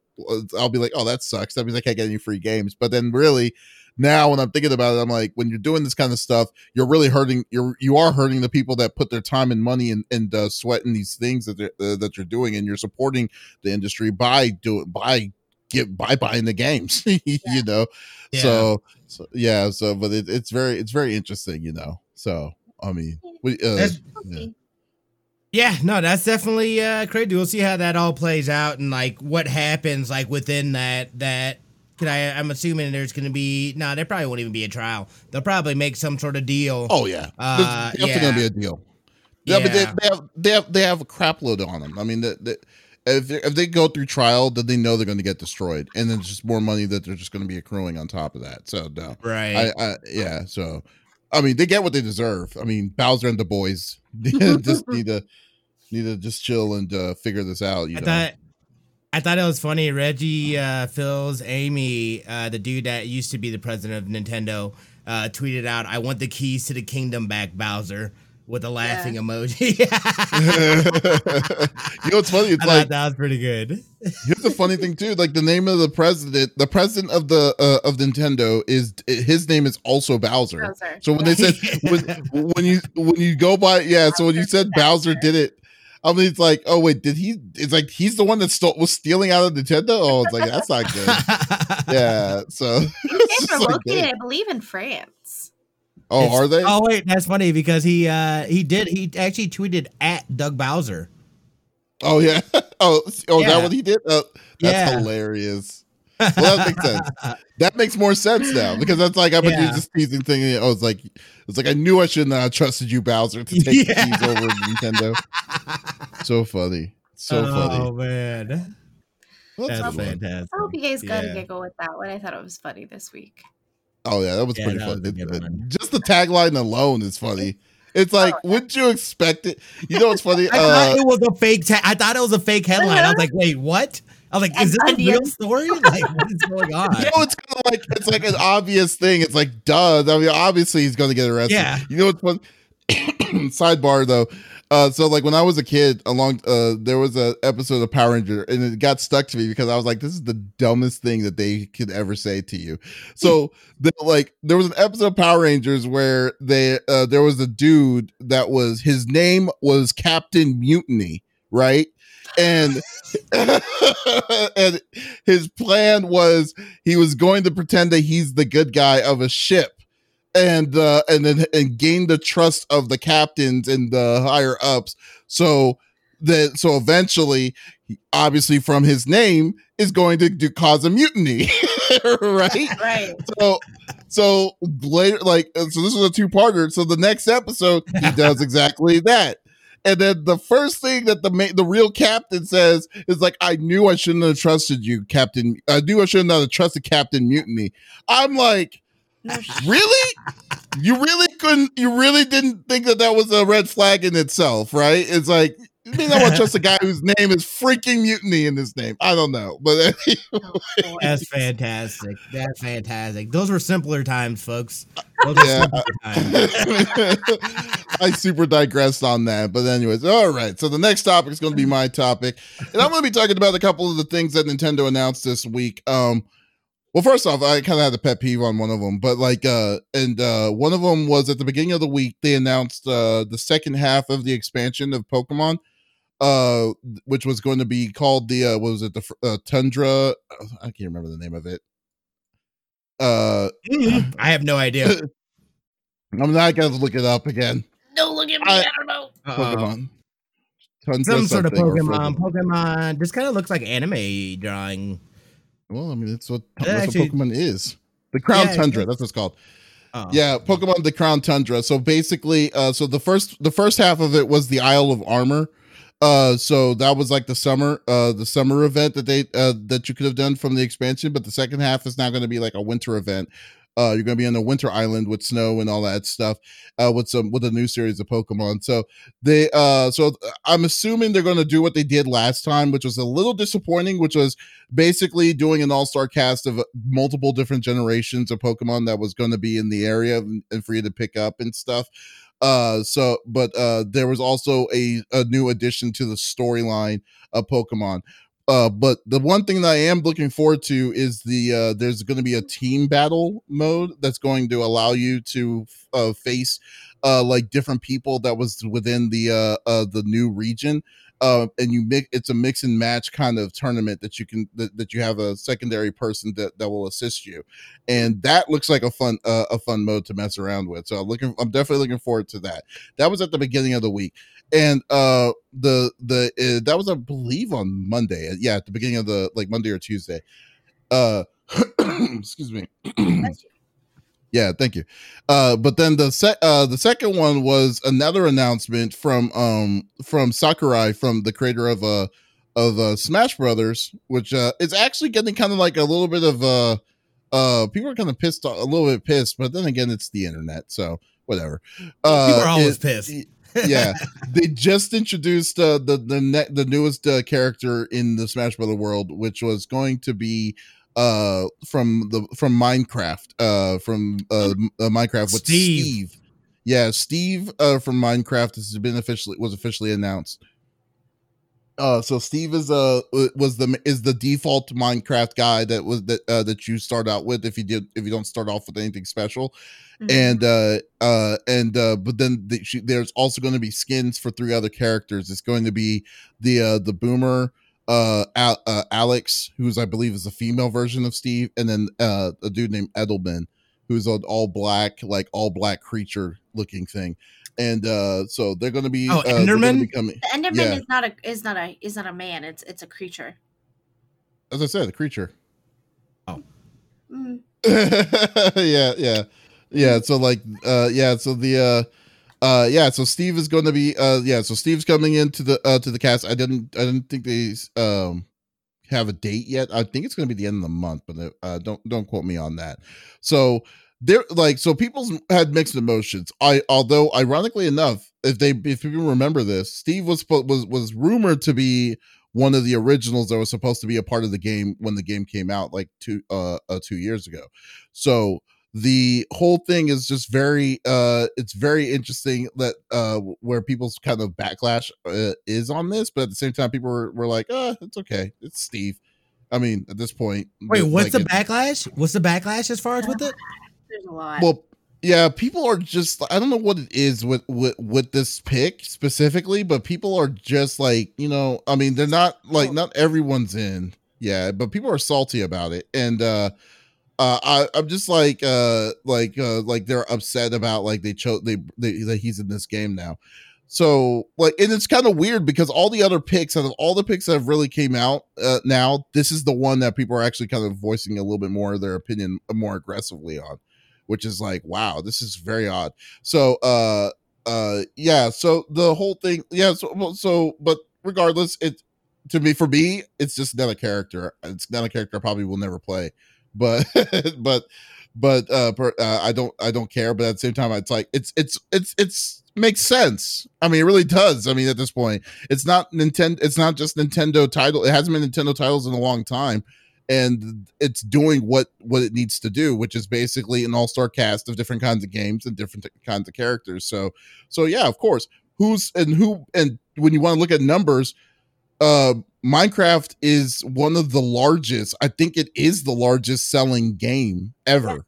I'll be like, oh, that sucks. That means I can't get any free games. But then really, now when I'm thinking about it, I'm like, when you're doing this kind of stuff, you're really hurting. You're you are hurting the people that put their time and money and and uh, sweat in these things that uh, that you're doing, and you're supporting the industry by doing by get by buying the games. you know, yeah. So, so yeah. So, but it, it's very it's very interesting. You know, so I mean, we, uh, yeah. Yeah, no, that's definitely uh crazy. We'll see how that all plays out and like what happens like within that that can I I'm assuming there's gonna be no, nah, there probably won't even be a trial. They'll probably make some sort of deal. Oh yeah. Uh, There's definitely yeah. gonna be a deal. Yeah, yeah. but they, they, have they have they have a crap load on them. I mean the, if they, if they go through trial, then they know they're going to get destroyed, and then just more money that they're just going to be accruing on top of that. So no, right? I, I yeah. So I mean, they get what they deserve. I mean, Bowser and the boys just need to need to just chill and uh, figure this out. You I know? thought I thought it was funny. Reggie uh, Fils-Aimé, uh, the dude that used to be the president of Nintendo, uh, tweeted out, "I want the keys to the kingdom back, Bowser." With a laughing yeah. emoji. you know what's funny? It's like that was pretty good. here's the funny thing too: like the name of the president, the president of the uh, of Nintendo is his name is also Bowser. Bowser. So when they said when, when you when you go by yeah, so when you said Bowser did it, I mean, it's like, oh wait, did he? It's like he's the one that stole was stealing out of Nintendo. Oh, it's like that's not good. yeah, so they're located, I believe, in France. Oh, it's, are they? Oh wait, that's funny because he uh he did he actually tweeted at Doug Bowser. Oh yeah. Oh, oh, yeah. that what he did? Oh, that's yeah. hilarious. Well, that makes sense. that makes more sense now because that's like I've been yeah. this teasing thing. I was like, it's like I knew I shouldn't have trusted you, Bowser, to take yeah. the keys over Nintendo. so funny, so oh, funny. Oh man, well, that's, that's fantastic. I hope you guys got yeah. a giggle with that one. I thought it was funny this week. Oh yeah, that was yeah, pretty that funny. Was Just the tagline alone is funny. It's like, oh, wouldn't you expect it? You know what's funny? I uh, thought it was a fake. Ta- I thought it was a fake headline. I was like, wait, what? I was like, is this a real story? Like, what is going on? You know, it's kind of like it's like an obvious thing. It's like, duh. I mean, obviously he's going to get arrested. Yeah. You know what's fun? Sidebar though. Uh, so like when I was a kid, along uh, there was an episode of Power Ranger, and it got stuck to me because I was like, "This is the dumbest thing that they could ever say to you." So the, like there was an episode of Power Rangers where they uh, there was a dude that was his name was Captain Mutiny, right? and and his plan was he was going to pretend that he's the good guy of a ship and uh and then and gain the trust of the captains and the higher ups so that so eventually obviously from his name is going to do cause a mutiny right right so so later like so this is a two-parter so the next episode he does exactly that and then the first thing that the ma- the real captain says is like, "I knew I shouldn't have trusted you, Captain. I knew I shouldn't have trusted Captain Mutiny." I'm like, really? you really couldn't? You really didn't think that that was a red flag in itself, right? It's like you mean I want to trust a guy whose name is freaking mutiny in his name? I don't know, but anyway. that's fantastic. That's fantastic. Those were simpler times, folks. yeah, times. I super digressed on that, but anyways, all right. So the next topic is going to be my topic, and I'm going to be talking about a couple of the things that Nintendo announced this week. Um, well, first off, I kind of had a pet peeve on one of them, but like, uh, and uh, one of them was at the beginning of the week they announced uh the second half of the expansion of Pokemon uh, which was going to be called the uh, what was it the uh, Tundra? Uh, I can't remember the name of it. Uh, mm-hmm. I have no idea. I'm not gonna look it up again. No, look at me. I, I don't know. Pokemon. Tundra Some sort of Pokemon. Pokemon. This kind of looks like anime drawing. Well, I mean, that's what, that's actually, what Pokemon is. The Crown yeah, Tundra. That's what it's called. Oh. Yeah, Pokemon the Crown Tundra. So basically, uh, so the first the first half of it was the Isle of Armor, uh, so that was like the summer, uh, the summer event that they uh that you could have done from the expansion, but the second half is now going to be like a winter event. Uh, you're going to be on the winter island with snow and all that stuff. Uh, with some with a new series of Pokemon. So they, uh, so I'm assuming they're going to do what they did last time, which was a little disappointing, which was basically doing an all star cast of multiple different generations of Pokemon that was going to be in the area and, and for you to pick up and stuff. Uh, so, but uh, there was also a, a new addition to the storyline of Pokemon. Uh, but the one thing that I am looking forward to is the uh, there's going to be a team battle mode that's going to allow you to uh, face uh, like different people that was within the uh, uh, the new region. Uh, and you make it's a mix and match kind of tournament that you can that, that you have a secondary person that, that will assist you. And that looks like a fun uh, a fun mode to mess around with. So i'm looking i'm definitely looking forward to that. That was at the beginning of the week and uh the the uh, that was i believe on monday. Uh, yeah at the beginning of the like monday or tuesday. Uh excuse me. Yeah thank you. Uh but then the set uh the second one was another announcement from um from sakurai from the creator of uh of uh smash brothers which uh is actually getting kind of like a little bit of uh uh people are kind of pissed a little bit pissed but then again it's the internet so whatever. Uh people are always it, pissed yeah, they just introduced uh, the the ne- the newest uh, character in the Smash Brother world, which was going to be uh from the from Minecraft, uh from uh, uh Minecraft with Steve. Steve. Yeah, Steve uh from Minecraft has been officially was officially announced. Uh, so Steve is uh was the is the default Minecraft guy that was that uh, that you start out with if you did if you don't start off with anything special, mm-hmm. and uh uh and uh but then the, she, there's also going to be skins for three other characters. It's going to be the uh the boomer uh, Al- uh Alex who's I believe is the female version of Steve, and then uh a dude named Edelman who's an all black like all black creature looking thing and uh so they're going to be oh uh, Enderman. Be coming, the Enderman yeah. is not a is not a is not a man. It's it's a creature. As I said, a creature. Oh. Mm. yeah, yeah, yeah. So like, uh, yeah. So the uh, uh, yeah. So Steve is going to be uh, yeah. So Steve's coming into the uh to the cast. I didn't I didn't think they um have a date yet. I think it's going to be the end of the month, but uh, don't don't quote me on that. So there like so people had mixed emotions. I although ironically enough if they if people remember this steve was was was rumored to be one of the originals that was supposed to be a part of the game when the game came out like two uh, uh two years ago. So the whole thing is just very uh it's very interesting that uh where people's kind of backlash uh, is on this but at the same time people were, were like uh it's okay. It's steve. I mean at this point wait what's like the backlash? What's the backlash as far as with it there's a lot. Well, yeah, people are just I don't know what it is with with with this pick specifically, but people are just like, you know, I mean, they're not like not everyone's in. Yeah, but people are salty about it. And uh uh, I, I'm just like, uh, like, uh, like they're upset about like they chose they, they that he's in this game now. So like, and it's kind of weird because all the other picks, out of all the picks that have really came out uh, now, this is the one that people are actually kind of voicing a little bit more of their opinion more aggressively on which is like, wow, this is very odd. So, uh, uh, yeah. So the whole thing, yeah. So, so, but regardless, it to me, for me, it's just not a character. It's not a character I probably will never play, but, but, but, uh, per, uh, I don't, I don't care. But at the same time, it's like, it's, it's, it's, it's, makes sense. I mean, it really does. I mean, at this point, it's not Nintendo. It's not just Nintendo title. It hasn't been Nintendo titles in a long time and it's doing what what it needs to do which is basically an all-star cast of different kinds of games and different kinds of characters. So so yeah of course who's and who and when you want to look at numbers uh minecraft is one of the largest i think it is the largest selling game ever.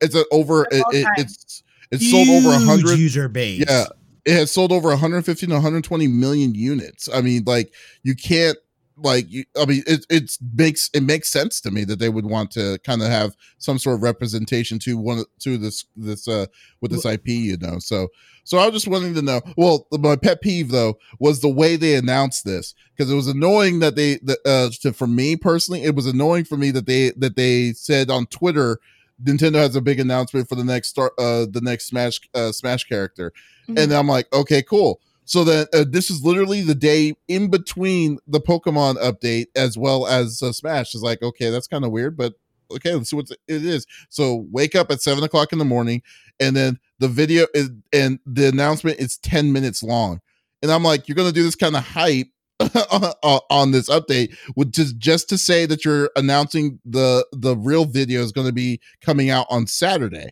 It's a over it, it, it's it's Huge sold over a hundred user base. Yeah it has sold over 150 to 120 million units. I mean like you can't like i mean it it makes it makes sense to me that they would want to kind of have some sort of representation to one to this this uh with this ip you know so so i was just wanting to know well my pet peeve though was the way they announced this because it was annoying that they that uh to, for me personally it was annoying for me that they that they said on twitter Nintendo has a big announcement for the next start uh the next smash uh smash character mm-hmm. and i'm like okay cool so that uh, this is literally the day in between the Pokemon update as well as uh, Smash. Is like, okay, that's kind of weird, but okay, let's see what it is. So wake up at seven o'clock in the morning, and then the video is, and the announcement is ten minutes long, and I'm like, you're gonna do this kind of hype on this update with just just to say that you're announcing the the real video is going to be coming out on Saturday.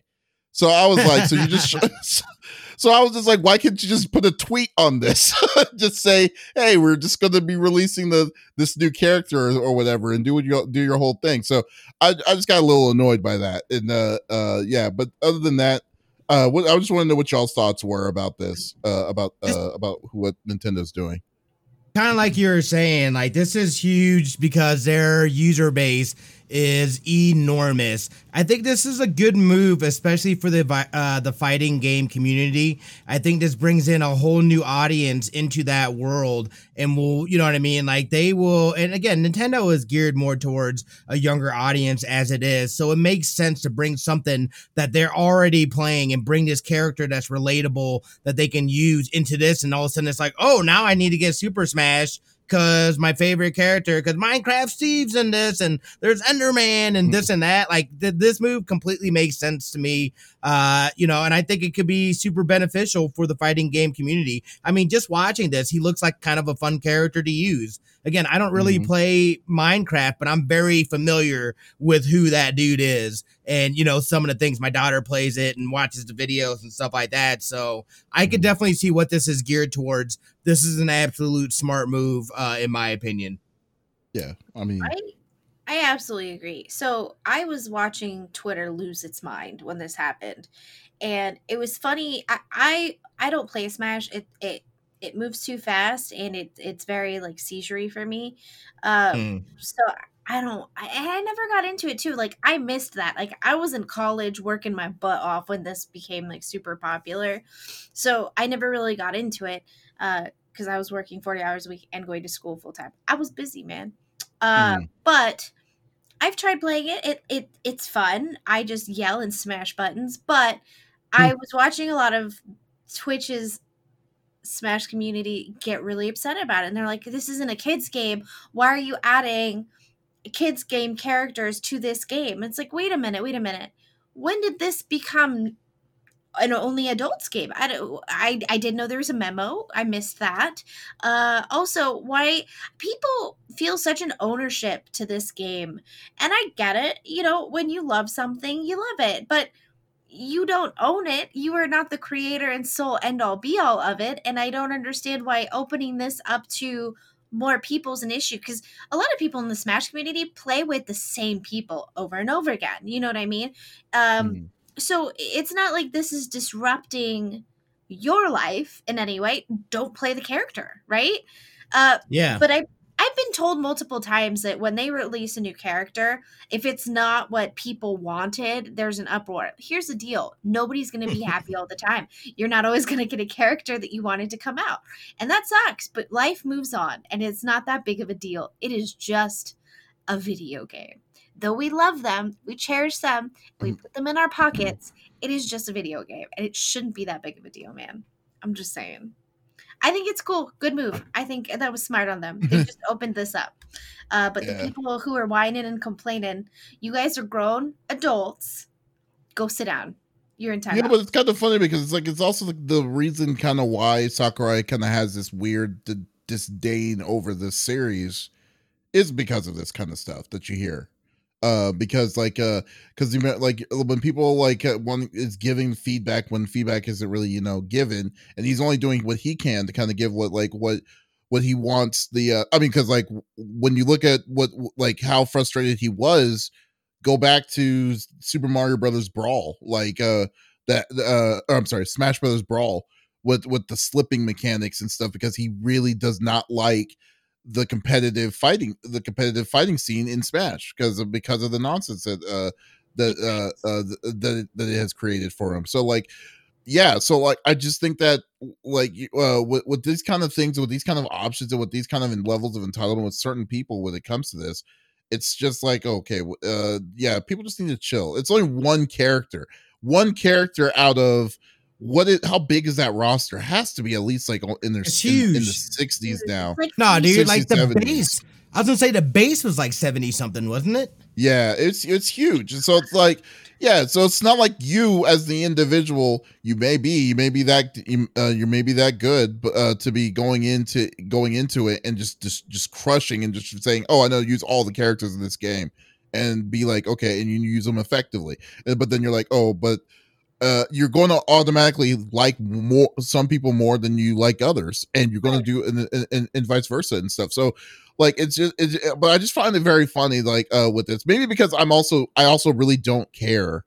So I was like, so you just so I was just like, why can't you just put a tweet on this? just say, hey, we're just going to be releasing the this new character or, or, whatever, and do what you do your whole thing. So I I just got a little annoyed by that, and uh uh yeah, but other than that. Uh, what, I just want to know what y'all's thoughts were about this, uh, about uh, about what Nintendo's doing kind of like you were saying, like this is huge because their user base is enormous. I think this is a good move, especially for the uh, the fighting game community. I think this brings in a whole new audience into that world, and will you know what I mean? Like they will, and again, Nintendo is geared more towards a younger audience as it is, so it makes sense to bring something that they're already playing and bring this character that's relatable that they can use into this, and all of a sudden it's like, oh, now I need to get Super Smash because my favorite character, because Minecraft Steve's in this, and there's Enderman and this and that. Like th- this move completely makes sense to me. Uh, you know, and I think it could be super beneficial for the fighting game community. I mean, just watching this, he looks like kind of a fun character to use. Again, I don't really mm-hmm. play Minecraft, but I'm very familiar with who that dude is. And, you know, some of the things my daughter plays it and watches the videos and stuff like that. So I could mm-hmm. definitely see what this is geared towards. This is an absolute smart move, uh, in my opinion. Yeah. I mean, I, I absolutely agree. So I was watching Twitter lose its mind when this happened. And it was funny. I, I, I don't play Smash. It, it it moves too fast and it it's very like seisurey for me. Um, mm. so I don't I, I never got into it too. Like I missed that. Like I was in college working my butt off when this became like super popular. So I never really got into it uh because I was working 40 hours a week and going to school full time. I was busy, man. Uh mm. but I've tried playing it. It it it's fun. I just yell and smash buttons, but I was watching a lot of Twitch's Smash community get really upset about it. And they're like, this isn't a kids game. Why are you adding kids game characters to this game? It's like, wait a minute, wait a minute. When did this become an only adults game? I don't, I, I didn't know there was a memo. I missed that. Uh, also, why people feel such an ownership to this game. And I get it. You know, when you love something, you love it. But you don't own it. You are not the creator and sole end all be all of it. And I don't understand why opening this up to more people is an issue because a lot of people in the Smash community play with the same people over and over again. You know what I mean? Um, mm. So it's not like this is disrupting your life in any way. Don't play the character, right? Uh, yeah. But I I've been told multiple times that when they release a new character, if it's not what people wanted, there's an uproar. Here's the deal nobody's going to be happy all the time. You're not always going to get a character that you wanted to come out. And that sucks, but life moves on and it's not that big of a deal. It is just a video game. Though we love them, we cherish them, we mm. put them in our pockets, it is just a video game and it shouldn't be that big of a deal, man. I'm just saying. I think it's cool. Good move. I think that was smart on them. They just opened this up. Uh, but yeah. the people who are whining and complaining, you guys are grown adults. Go sit down. You're in time. Yeah, but it's kind of funny because it's like it's also like the reason kind of why Sakurai kind of has this weird d- disdain over this series is because of this kind of stuff that you hear uh because like uh because you like when people like uh, one is giving feedback when feedback isn't really you know given and he's only doing what he can to kind of give what like what what he wants the uh i mean because like when you look at what like how frustrated he was go back to super mario brothers brawl like uh that uh i'm sorry smash brothers brawl with with the slipping mechanics and stuff because he really does not like the competitive fighting the competitive fighting scene in Smash because of because of the nonsense that uh that uh, uh that that it has created for him. So like yeah, so like I just think that like uh with, with these kind of things with these kind of options and with these kind of levels of entitlement with certain people when it comes to this, it's just like okay, uh yeah, people just need to chill. It's only one character. One character out of what is how big is that roster? Has to be at least like in their in, in, the sixties now. no, dude, 60s, like the 70s. base. I was gonna say the base was like seventy something, wasn't it? Yeah, it's it's huge. And so it's like, yeah, so it's not like you as the individual. You may be, you may be that, uh, you may be that good, but uh, to be going into going into it and just just just crushing and just saying, oh, I know use all the characters in this game and be like, okay, and you use them effectively. But then you're like, oh, but uh, you're going to automatically like more some people more than you like others, and you're going to do and, and, and vice versa and stuff. So, like it's just, it's, but I just find it very funny, like uh, with this. Maybe because I'm also, I also really don't care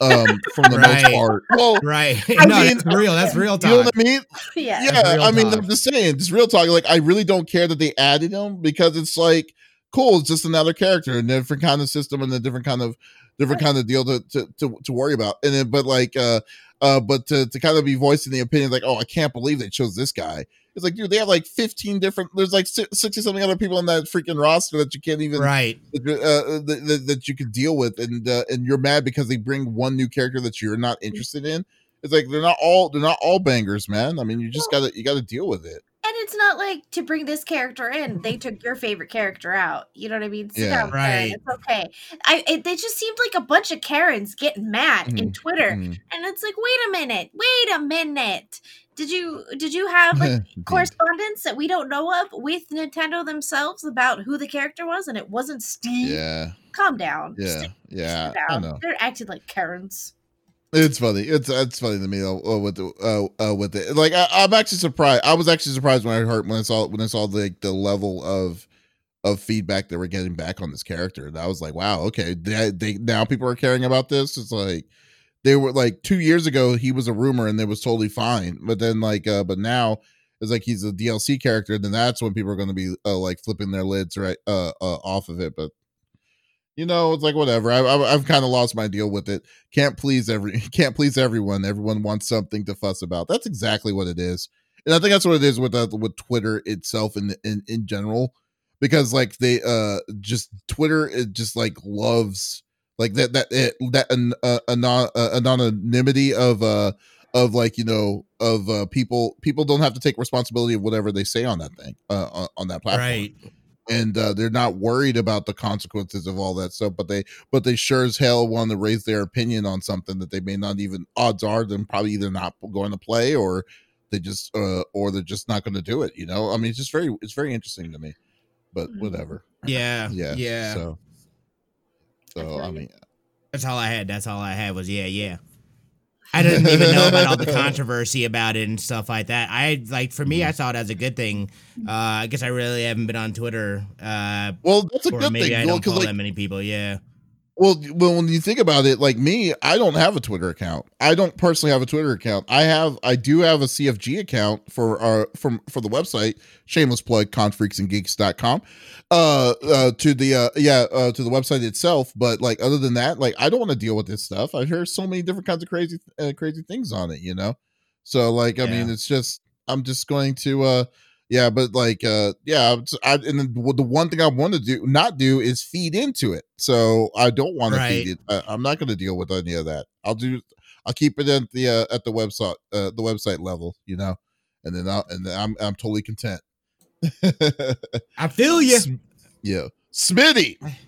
um from the right. most part. Well, right. I no, mean, that's real. That's real talk. You know what I mean? Yeah. Yeah. I mean, talk. I'm just saying, just real talk. Like, I really don't care that they added him because it's like, cool. It's just another character, a different kind of system, and a different kind of different kind of deal to to to, to worry about. And then, but like, uh, uh, but to to kind of be voicing the opinion, like, oh, I can't believe they chose this guy. It's like, dude, they have like 15 different. There's like 60 something other people on that freaking roster that you can't even right uh, uh that, that you can deal with, and uh, and you're mad because they bring one new character that you're not interested in. It's like they're not all they're not all bangers, man. I mean, you just gotta you gotta deal with it. And it's not like to bring this character in, they took your favorite character out. You know what I mean? Sit yeah, right. It's okay. I it, they just seemed like a bunch of Karens getting mad mm-hmm. in Twitter, mm-hmm. and it's like, wait a minute, wait a minute. Did you did you have like correspondence that we don't know of with Nintendo themselves about who the character was, and it wasn't Steve? Yeah. Calm down. Yeah. Steve, yeah. Down. They're acting like Karens. It's funny. It's it's funny to me uh, with the uh, uh, with it. Like I, am actually surprised. I was actually surprised when I heard when I saw when I saw the the level of of feedback that we're getting back on this character. And I was like, wow, okay. They, they now people are caring about this. It's like they were like two years ago he was a rumor and it was totally fine, but then like uh but now it's like he's a DLC character. Then that's when people are going to be uh, like flipping their lids right uh, uh off of it. But you know, it's like whatever. I, I, I've kind of lost my deal with it. Can't please every, can't please everyone. Everyone wants something to fuss about. That's exactly what it is, and I think that's what it is with uh, with Twitter itself in in in general, because like they uh just Twitter it just like loves like that that it, that an, uh, anon- uh, anonymity of uh of like you know of uh people people don't have to take responsibility of whatever they say on that thing uh on, on that platform right and uh, they're not worried about the consequences of all that stuff but they but they sure as hell want to raise their opinion on something that they may not even odds are them probably either not going to play or they just uh or they're just not going to do it you know? I mean it's just very it's very interesting to me but mm-hmm. whatever. Yeah yeah yeah. so so i mean that's all i had that's all i had was yeah yeah I didn't even know about all the controversy about it and stuff like that. I like for me, I saw it as a good thing. Uh, I guess I really haven't been on Twitter. Uh, well, that's a good maybe thing. I don't follow like, that many people. Yeah. Well, well, when you think about it, like me, I don't have a Twitter account. I don't personally have a Twitter account. I have, I do have a CFG account for our from for the website. Shameless plug, confreaksandgeeks.com. Uh, uh, to the uh, yeah, uh, to the website itself. But like, other than that, like, I don't want to deal with this stuff. I hear so many different kinds of crazy, uh, crazy things on it. You know, so like, I yeah. mean, it's just, I'm just going to, uh yeah but like uh yeah I, and the one thing i want to do not do is feed into it. So i don't want right. to feed it I, am not going to deal with any of that. I'll do i'll keep it at the uh, at the website uh, the website level you know and then i'll and then i'm i'm totally content. I feel you yeah. Smitty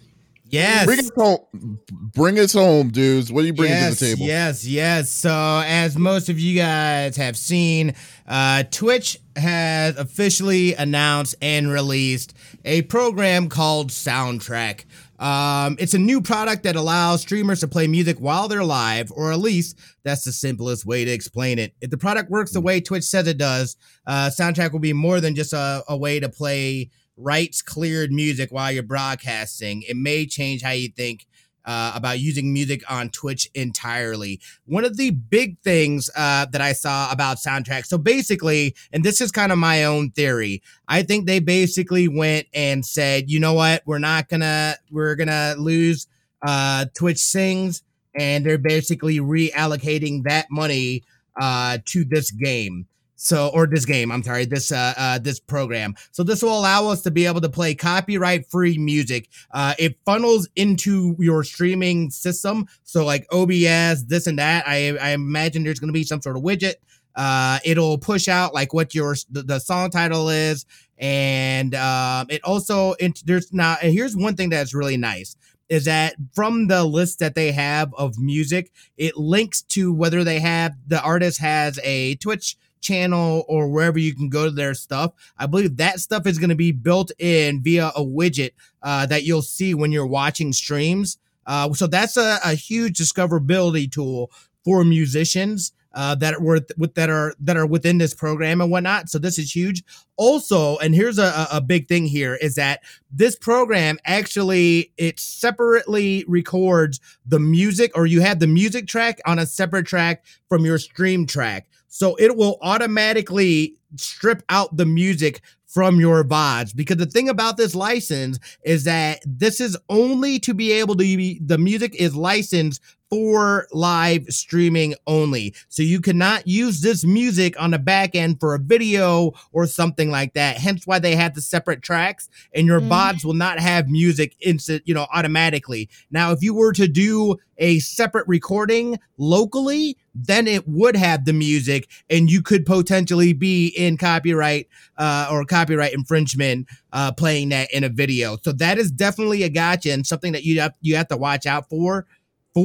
Yes. Bring us home. Bring us home, dudes. What are you bringing yes, to the table? Yes, yes. So, as most of you guys have seen, uh, Twitch has officially announced and released a program called Soundtrack. Um, it's a new product that allows streamers to play music while they're live, or at least that's the simplest way to explain it. If the product works the hmm. way Twitch says it does, uh, Soundtrack will be more than just a, a way to play rights cleared music while you're broadcasting. It may change how you think uh, about using music on Twitch entirely. One of the big things uh, that I saw about soundtracks. So basically, and this is kind of my own theory. I think they basically went and said, you know what, we're not gonna, we're gonna lose uh, Twitch Sings, and they're basically reallocating that money uh, to this game. So, or this game, I'm sorry, this uh, uh, this program. So this will allow us to be able to play copyright-free music. Uh, it funnels into your streaming system. So like OBS, this and that. I I imagine there's going to be some sort of widget. Uh, it'll push out like what your the, the song title is, and um, it also it, there's now. Here's one thing that's really nice is that from the list that they have of music, it links to whether they have the artist has a Twitch channel or wherever you can go to their stuff. I believe that stuff is going to be built in via a widget uh, that you'll see when you're watching streams. Uh, so that's a, a huge discoverability tool for musicians uh, that were with that are that are within this program and whatnot. So this is huge. Also, and here's a, a big thing here is that this program actually it separately records the music, or you have the music track on a separate track from your stream track. So it will automatically strip out the music from your VODs because the thing about this license is that this is only to be able to be the music is licensed for live streaming only. So you cannot use this music on the back end for a video or something like that. Hence why they have the separate tracks and your mm. VODs will not have music instant, you know, automatically. Now, if you were to do a separate recording locally, then it would have the music and you could potentially be in copyright uh, or copyright infringement uh, playing that in a video. So that is definitely a gotcha and something that you have, you have to watch out for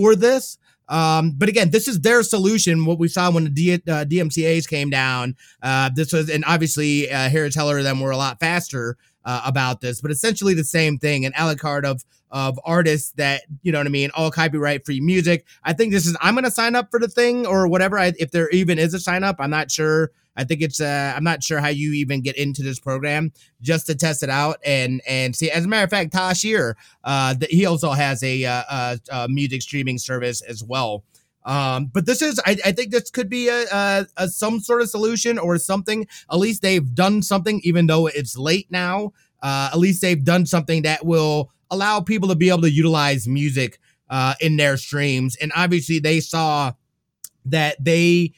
for this. Um, but again, this is their solution. What we saw when the D, uh, DMCA's came down, uh, this was, and obviously uh, Harris Heller them were a lot faster uh, about this, but essentially the same thing. An a la carte of of artists that you know what I mean, all copyright free music. I think this is. I'm gonna sign up for the thing or whatever. I, if there even is a sign up, I'm not sure. I think it's uh, I'm not sure how you even get into this program just to test it out and and see. As a matter of fact, Tosh here, uh, he also has a, uh, a, a, music streaming service as well. Um, but this is, I, I think this could be a, a, a, some sort of solution or something. At least they've done something, even though it's late now. Uh, at least they've done something that will allow people to be able to utilize music uh, in their streams. And obviously, they saw that they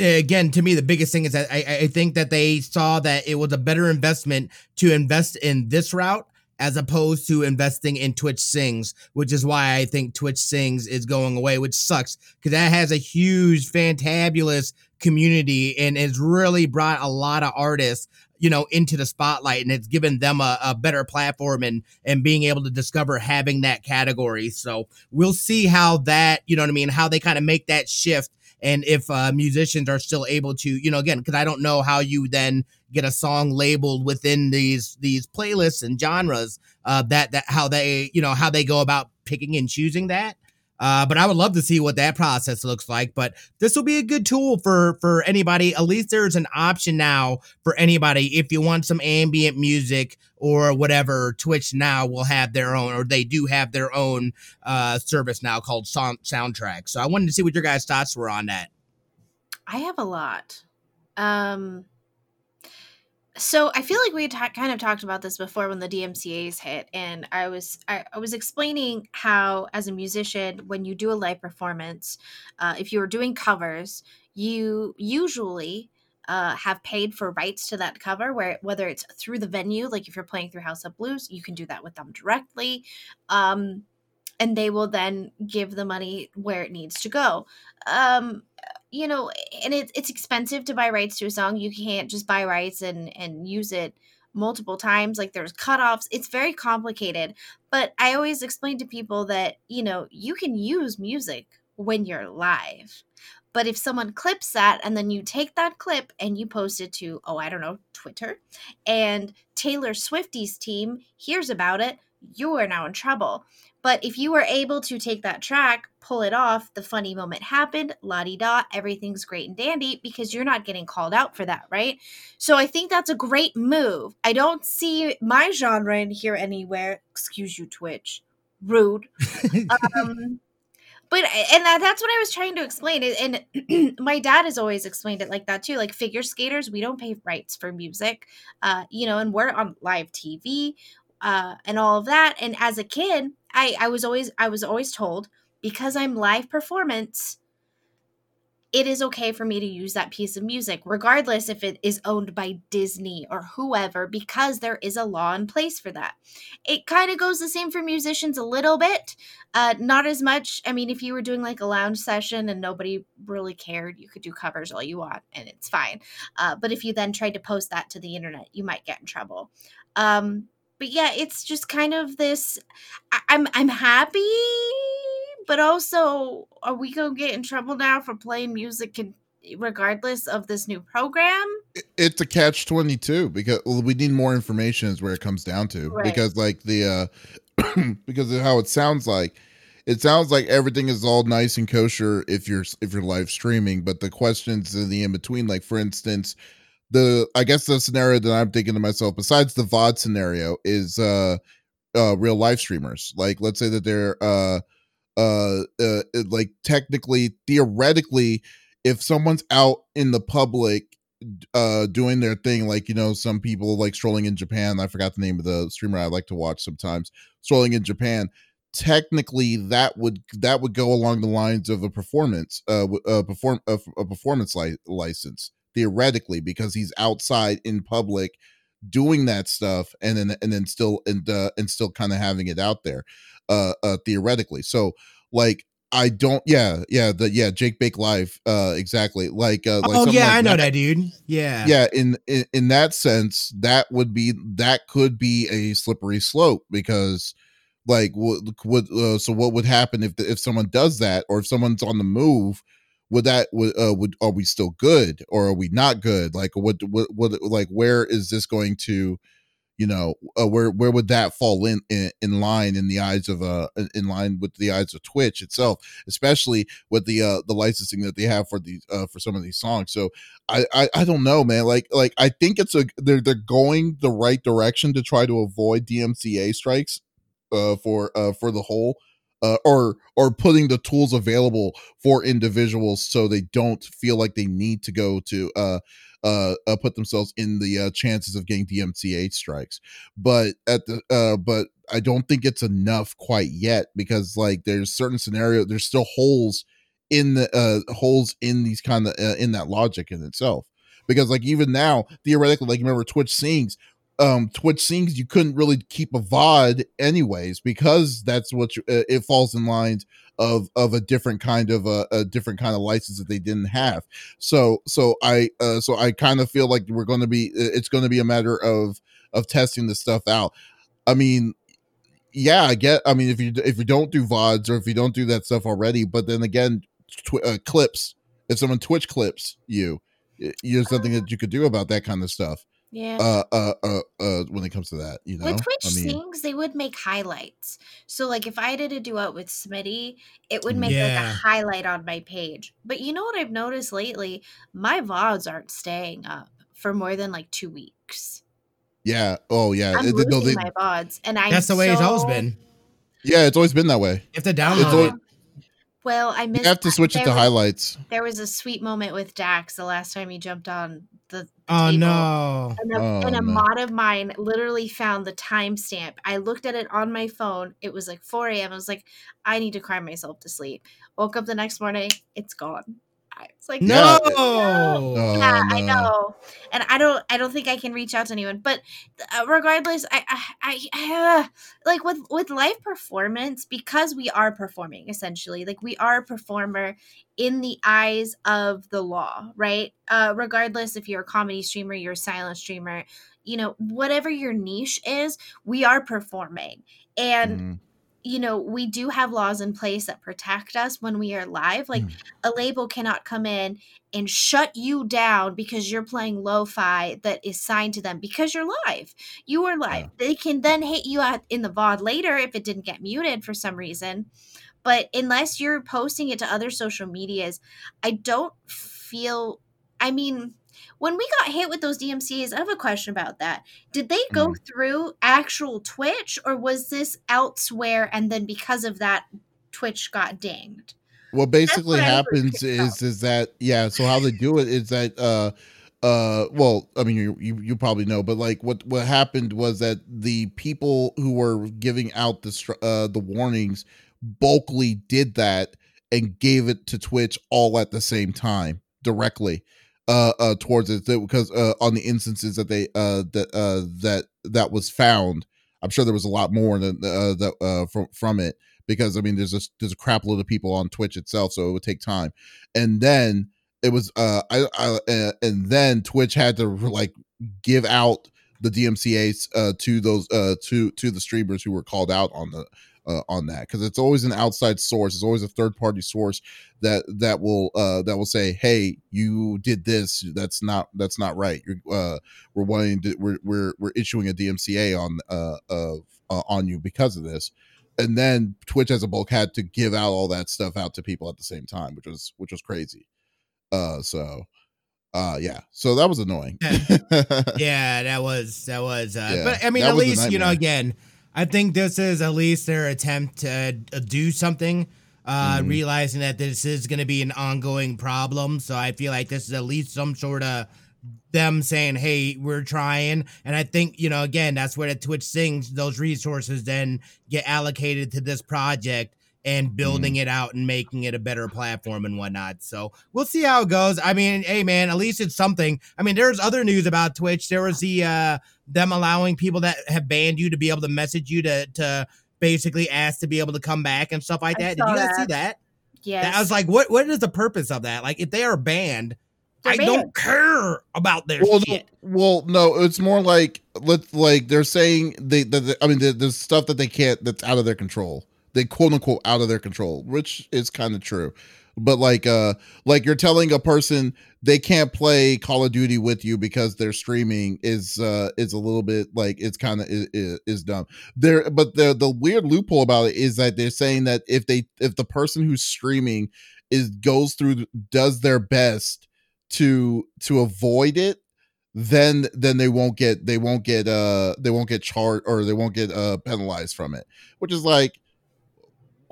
Uh, again to me the biggest thing is that I, I think that they saw that it was a better investment to invest in this route as opposed to investing in Twitch Sings, which is why I think Twitch Sings is going away, which sucks because that has a huge, fantabulous community and has really brought a lot of artists you know into the spotlight and it's given them a, a, better platform and and being able to discover having that category. So we'll see how that you know what i mean how they kind of make that shift and if uh, musicians are still able to you know again because i don't know how you then get a song labeled within these these playlists and genres uh, that that how they you know how they go about picking and choosing that uh, but I would love to see what that process looks like. But this will be a good tool for for anybody. At least there's an option now for anybody if you want some ambient music or whatever. Twitch now will have their own, or they do have their own uh, service now called Sound Soundtrack. So I wanted to see what your guys' thoughts were on that. I have a lot. Um, so I feel like we ta- kind of talked about this before when the DMCA's hit, and I was I, I, was explaining how, as a musician, when you do a live performance, uh, if you are doing covers, you usually uh, have paid for rights to that cover, where whether it's through the venue, like if you're playing through House of Blues, you can do that with them directly. Um, and they will then give the money where it needs to go. Um, you know, and it's it's expensive to buy rights to a song. You can't just buy rights and and use it multiple times. Like there's cutoffs. It's very complicated. But I always explain to people that you know you can use music when you're live. But if someone clips that and then you take that clip and you post it to, oh, I don't know, Twitter, and Taylor Swifty's team hears about it, you are now in trouble. But if you were able to take that track, pull it off, the funny moment happened, la di da, everything's great and dandy because you're not getting called out for that, right? So I think that's a great move. I don't see my genre in here anywhere. Excuse you, Twitch. Rude. um, but and that, that's what I was trying to explain. And my dad has always explained it like that too. Like figure skaters, we don't pay rights for music, uh, you know, and we're on live TV uh, and all of that. And as a kid, I, I was always I was always told because I'm live performance, it is okay for me to use that piece of music, regardless if it is owned by Disney or whoever, because there is a law in place for that. It kind of goes the same for musicians a little bit, uh, not as much. I mean, if you were doing like a lounge session and nobody really cared, you could do covers all you want and it's fine. Uh, but if you then tried to post that to the internet, you might get in trouble. Um, but yeah, it's just kind of this. I, I'm I'm happy, but also, are we gonna get in trouble now for playing music and regardless of this new program? It's a catch twenty two because well, we need more information is where it comes down to right. because like the uh because of how it sounds like it sounds like everything is all nice and kosher if you're if you're live streaming, but the questions in the in between, like for instance, the I guess the scenario that I'm thinking to myself, besides the VOD scenario, is uh uh real live streamers. Like let's say that they're uh uh, uh like technically theoretically if someone's out in the public uh doing their thing like you know some people like strolling in japan i forgot the name of the streamer i like to watch sometimes strolling in japan technically that would that would go along the lines of a performance uh a perform a, a performance li- license theoretically because he's outside in public doing that stuff and then and then still and uh, and still kind of having it out there uh, uh theoretically so like I don't. Yeah, yeah, the yeah Jakenbake Live. Uh, exactly. Like, uh, like oh yeah, like I know that. that, dude. Yeah, yeah. In, in in that sense, that would be that could be a slippery slope because, like, what would uh, so what would happen if the, if someone does that or if someone's on the move? Would that would uh, would are we still good or are we not good? Like, what what what like where is this going to? you know uh, where where would that fall in, in, in line in the eyes of uh in line with the eyes of Twitch itself especially with the uh the licensing that they have for these uh for some of these songs so I I, I don't know man like like I think it's a they're they're going the right direction to try to avoid DMCA strikes uh for uh for the whole uh, or or putting the tools available for individuals so they don't feel like they need to go to uh uh, uh, put themselves in the uh, chances of getting DMCA strikes. But at the uh, but I don't think it's enough quite yet because like there's certain scenario there's still holes in the uh holes in these kind of uh, in that logic in itself because like even now theoretically like remember twitch sings um twitch sings you couldn't really keep a vod anyways because that's what you, uh, it falls in lines of of a different kind of a, a, different kind of license that they didn't have. So so i uh so i kind of feel like we're going to be it's going to be a matter of of testing the stuff out. I mean yeah i get i mean if you if you don't do vods or if you don't do that stuff already but then again tw- uh, clips if someone twitch clips you there's something that you could do about that kind of stuff yeah. Uh, uh, uh, uh, when it comes to that, you know, with Twitch I mean, Sings, they would make highlights. So, like, if I did a duet with Smitty, it would make yeah. like a highlight on my page. But you know what I've noticed lately? My VODs aren't staying up for more than like two weeks. Yeah. Oh, yeah. I'm it, losing no, they, my VODs, and I. That's the way so, it's always been. Yeah, it's always been that way. If the download. Well, I missed. You have to switch it to was, highlights. There was a sweet moment with Dax the last time he jumped on the. the oh table. no! And a, oh, and a no. mod of mine literally found the timestamp. I looked at it on my phone. It was like 4 a.m. I was like, I need to cry myself to sleep. Woke up the next morning. It's gone. It's like no, no. Oh, yeah, no. I know, and I don't, I don't think I can reach out to anyone. But uh, regardless, I, I, I uh, like with with live performance because we are performing essentially, like we are a performer in the eyes of the law, right? Uh, regardless if you're a comedy streamer, you're a silent streamer, you know, whatever your niche is, we are performing, and. Mm you know, we do have laws in place that protect us when we are live. Like mm. a label cannot come in and shut you down because you're playing lo-fi that is signed to them because you're live. You are live. Yeah. They can then hit you out in the VOD later if it didn't get muted for some reason. But unless you're posting it to other social medias, I don't feel I mean, when we got hit with those DMCAs, I have a question about that. Did they go mm. through actual Twitch or was this elsewhere and then because of that Twitch got dinged? What basically happens is is that yeah, so how they do it is that uh uh well i mean you, you you probably know but like what what happened was that the people who were giving out the uh the warnings bulkily did that and gave it to twitch all at the same time directly uh, uh towards it because uh on the instances that they uh that uh that that was found i'm sure there was a lot more than uh that uh from from it because i mean there's a there's a crap load of people on twitch itself so it would take time. And then it was uh i, I uh, and then twitch had to like give out the dmcas uh to those uh to to the streamers who were called out on the uh, on that because it's always an outside source. It's always a third party source that that will uh, that will say, "Hey, you did this. That's not that's not right. You're uh, we're wanting to we're we're we're issuing a DMCA on uh, uh, uh on you because of this." and then Twitch as a bulk had to give out all that stuff out to people at the same time, which was which was crazy. Uh, so uh yeah so that was annoying yeah that was that was uh yeah, but i mean at least you know again i think this is at least their attempt to do something uh mm-hmm. realizing that this is going to be an ongoing problem. So i feel like this is at least some sort of them saying, "Hey, we're trying," and I think you know again that's where the Twitch Sings those resources then get allocated to this project and building mm-hmm. it out and making it a better platform and whatnot. So we'll see how it goes. I mean, hey man, at least it's something. I mean, there's other news about Twitch. There was the uh them allowing people that have banned you to be able to message you to to basically ask to be able to come back and stuff like that. Did you guys that. see that? Yeah. I was like, what what is the purpose of that? Like if they are banned, they're I banned. don't care about their well, shit. No, well, no, it's more like let like they're saying they, the, I mean, there's stuff that they can't that's out of their control they quote unquote out of their control, which is kind of true. But like uh like you're telling a person they can't play Call of Duty with you because they're streaming is uh is a little bit like it's kind of is, is dumb. There but the the weird loophole about it is that they're saying that if they if the person who's streaming is goes through does their best to to avoid it then then they won't get they won't get uh they won't get charged or they won't get uh penalized from it which is like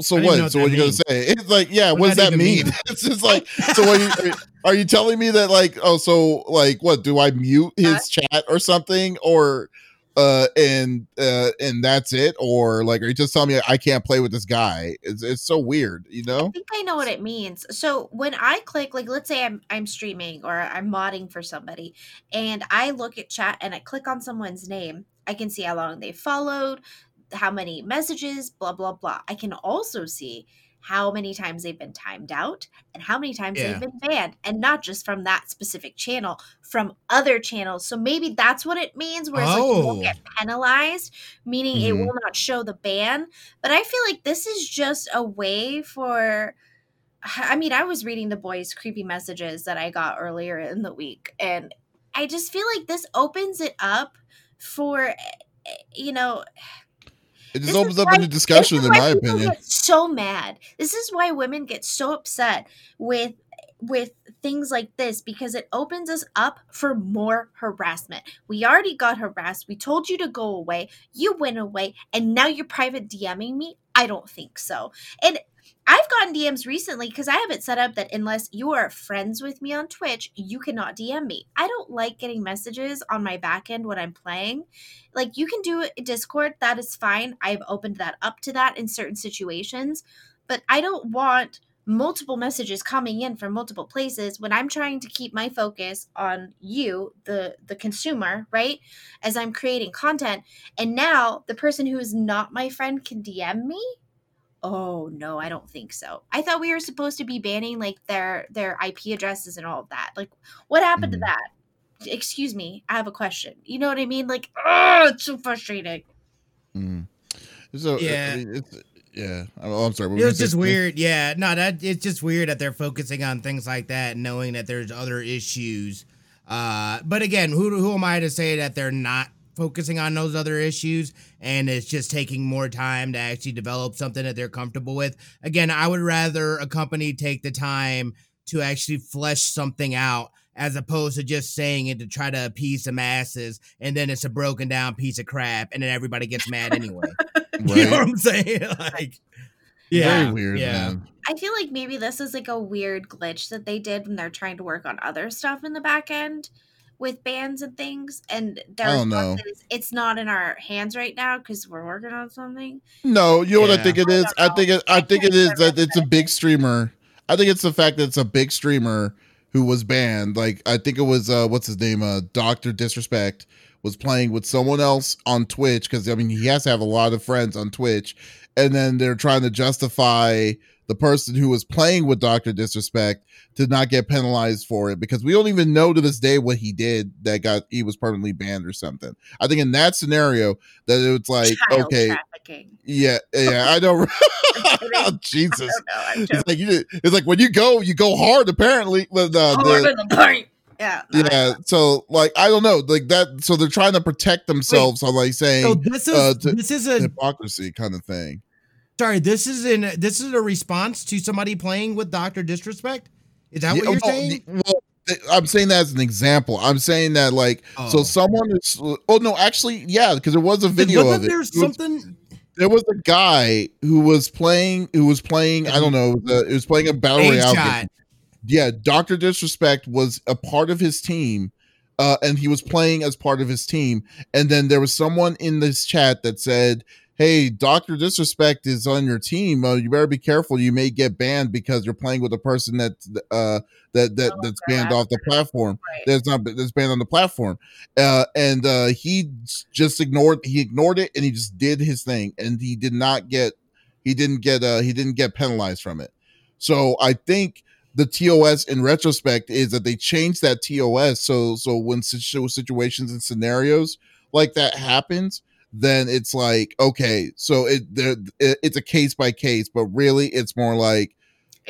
so what? what so what are you gonna say? It's like, yeah, what, what does that mean? mean? it's just like, so what? Are you, are you telling me that like, oh, so like, what? Do I mute his chat or something, or uh, and uh, and that's it, or like, are you just telling me I can't play with this guy? It's it's so weird, you know. I think I know what it means. So when I click, like, let's say I'm I'm streaming or I'm modding for somebody, and I look at chat and I click on someone's name. I can see how long they followed, how many messages, blah, blah, blah. I can also see how many times they've been timed out and how many times yeah. they've been banned and not just from that specific channel from other channels so maybe that's what it means whereas oh. like you won't get oh. penalized meaning mm-hmm. it will not show the ban but i feel like this is just a way for i mean i was reading the boys creepy messages that i got earlier in the week and i just feel like this opens it up for eh, eh, you know it just opens up why, a discussion, in my opinion. so mad. This is why women get so upset with with things like this because it opens us up for more harassment. We already got harassed. We told you to go away. You went away, and now you're private DMing me. I don't think so. And I've gotten DMs recently because I have it set up that unless you are friends with me on Twitch, you cannot DM me. I don't like getting messages on my back end when I'm playing. Like you can do Discord, that is fine. I've opened that up to that in certain situations, but I don't want multiple messages coming in from multiple places when I'm trying to keep my focus on you, the the consumer, right? As I'm creating content. And now the person who is not my friend can DM me Oh no, I don't think so. I thought we were supposed to be banning like their their IP addresses and all of that. Like, what happened mm-hmm. to that? Excuse me, I have a question. You know what I mean? Like, oh, it's so frustrating. Mm. So yeah, I mean, it's yeah. Oh, I'm sorry. It's just weird. Yeah, no, that it's just weird that they're focusing on things like that, knowing that there's other issues. Uh, but again, who who am I to say that they're not focusing on those other issues and it's just taking more time to actually develop something that they're comfortable with. Again, I would rather a company take the time to actually flesh something out as opposed to just saying it to try to appease the masses and then it's a broken down piece of crap and then everybody gets mad anyway. right. You know what I'm saying? like yeah, Very weird. Yeah. Man. I feel like maybe this is like a weird glitch that they did when they're trying to work on other stuff in the back end with bands and things, and there's know. it's not in our hands right now because we're working on something. No, you know yeah. what I think it is. I, I think it. I think it is that it's a big streamer. I think it's the fact that it's a big streamer who was banned. Like I think it was uh what's his name? Uh Doctor Disrespect was playing with someone else on Twitch because I mean he has to have a lot of friends on Twitch, and then they're trying to justify the person who was playing with Dr. Disrespect to not get penalized for it because we don't even know to this day what he did that got he was permanently banned or something. I think in that scenario that it's like Child okay, yeah, yeah, I know. oh, Jesus, it's like you, it's like when you go, you go hard. Apparently, uh, the. Yeah. Yeah. So like I don't know, like that. So they're trying to protect themselves Wait, on like saying so this is uh, this is a hypocrisy kind of thing. Sorry, this is in this is a response to somebody playing with Doctor Disrespect. Is that yeah, what you're well, saying? Well, I'm saying that as an example. I'm saying that like oh. so someone is. Oh no, actually, yeah, because there was a video of it. There's something. There was a guy who was playing. Who was playing? I don't know. It was playing a battle royale game. Yeah, Doctor Disrespect was a part of his team, uh, and he was playing as part of his team. And then there was someone in this chat that said hey, Doctor Disrespect is on your team. Uh, you better be careful. You may get banned because you're playing with a person that uh, that that oh, that's banned off the platform. Right. That's not that's banned on the platform. Uh, and uh, he just ignored he ignored it and he just did his thing and he did not get he didn't get uh he didn't get penalized from it. So I think the TOS in retrospect is that they changed that TOS so so when situations and scenarios like that happens then it's like okay so it there it, it's a case by case but really it's more like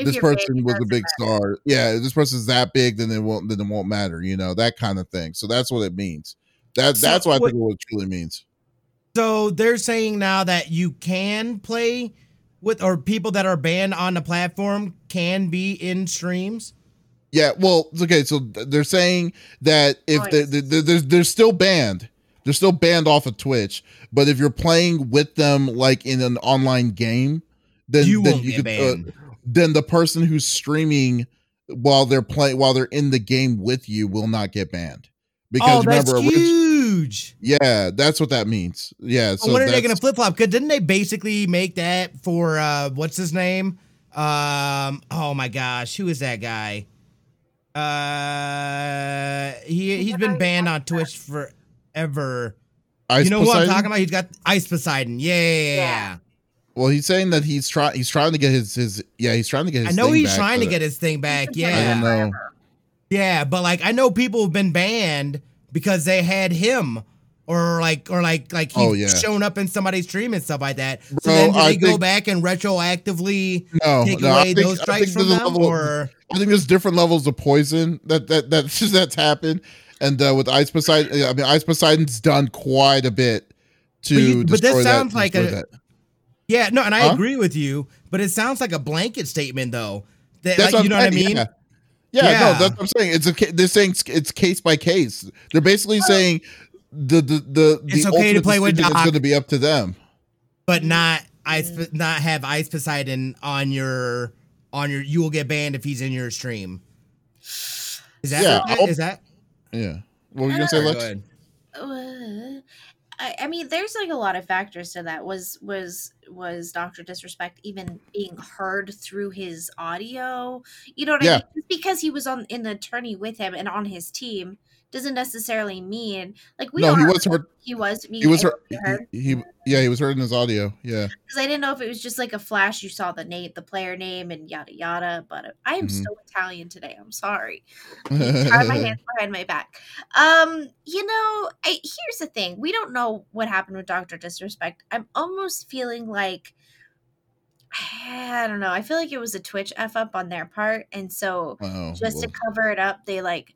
if this person was a big star. Yeah this person's that big then it won't then it won't matter you know that kind of thing. So that's what it means. That so that's what, i think what it truly means. So they're saying now that you can play with or people that are banned on the platform can be in streams? Yeah well okay so they're saying that if they, they, they're, they're still banned they're still banned off of Twitch, but if you're playing with them like in an online game, then you then won't you get could, banned. Uh, then the person who's streaming while they're playing while they're in the game with you will not get banned. Because oh, remember, huge. Yeah, that's what that means. Yeah. So when are they going to flip flop? Because didn't they basically make that for uh what's his name? Um. Oh my gosh, who is that guy? Uh, he he's been banned on Twitch for ever. Ice you know Poseidon? what I'm talking about? He's got Ice Poseidon. Yeah, yeah, yeah. Well, he's saying that he's trying. He's trying to get his his. Yeah, he's trying to get. his I know he's back, trying to get his thing back. Yeah, I don't know. Yeah, but like I know people have been banned because they had him or like or like like he's oh, yeah. shown up in somebody's stream and stuff like that. So Bro, then do they go back and retroactively no, take no, away think, those strikes from them? Or I think there's different levels of poison that that that that's happened and uh, with Ice Poseidon, I mean, Ice Poseidon's done quite a bit to. But, you, but this sounds that, like a. That. Yeah, no, and I huh? agree with you, but it sounds like a blanket statement, though. That, like, you know what I mean? Yeah. Yeah, yeah, no, that's what I'm saying. It's a they're saying it's case by case. They're basically saying the the the it's the okay to play with Doc, going to be up to them, but not ice not have Ice Poseidon on your on your. You will get banned if he's in your stream. Is that yeah, is that yeah. What were you gonna say, Lex? Uh, I, I mean, there's like a lot of factors to that. Was was was Doctor Disrespect even being heard through his audio? You know what yeah. I mean? Just because he was on in the attorney with him and on his team doesn't necessarily mean like we no, he was heard. He was. He was heard. He, he, yeah, he was heard in his audio. Yeah. Because I didn't know if it was just like a flash. You saw the name, the player name, and yada yada. But I am mm-hmm. so Italian today. I'm sorry. Tie my hands behind my back. Um, you know, I here's the thing. We don't know what happened with Doctor Disrespect. I'm almost feeling like. I don't know. I feel like it was a Twitch f up on their part, and so oh, just well. to cover it up, they like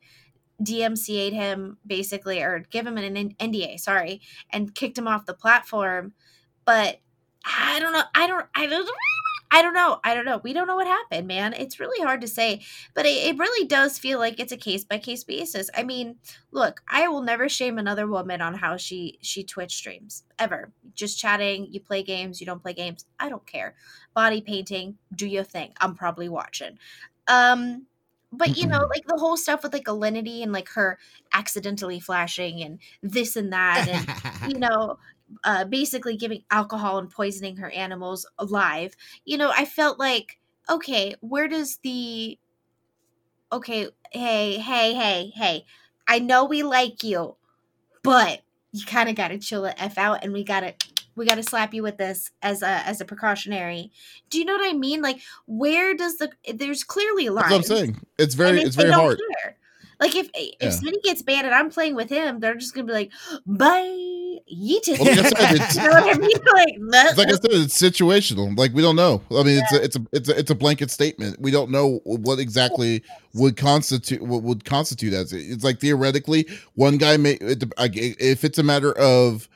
DMCA'd him basically, or give him an NDA, sorry, and kicked him off the platform. But I don't know. I don't. I don't. I don't know. I don't know. We don't know what happened, man. It's really hard to say, but it, it really does feel like it's a case by case basis. I mean, look, I will never shame another woman on how she she Twitch streams ever. Just chatting, you play games, you don't play games. I don't care. Body painting, do your thing. I'm probably watching. Um, but you know mm-hmm. like the whole stuff with like alinity and like her accidentally flashing and this and that and you know uh basically giving alcohol and poisoning her animals alive you know i felt like okay where does the okay hey hey hey hey i know we like you but you kind of got to chill the f out and we got to we got to slap you with this as a as a precautionary. Do you know what I mean? Like, where does the there's clearly a line. That's what I'm saying. It's very it's very hard. Care. Like if if yeah. Smitty gets banned and I'm playing with him, they're just gonna be like, "Bye." Well, like I said, you know I mean? like, like, I said, it's situational. Like we don't know. I mean, yeah. it's a, it's a it's a it's a blanket statement. We don't know what exactly would constitute what would constitute as it. It's like theoretically, one guy may if it's a matter of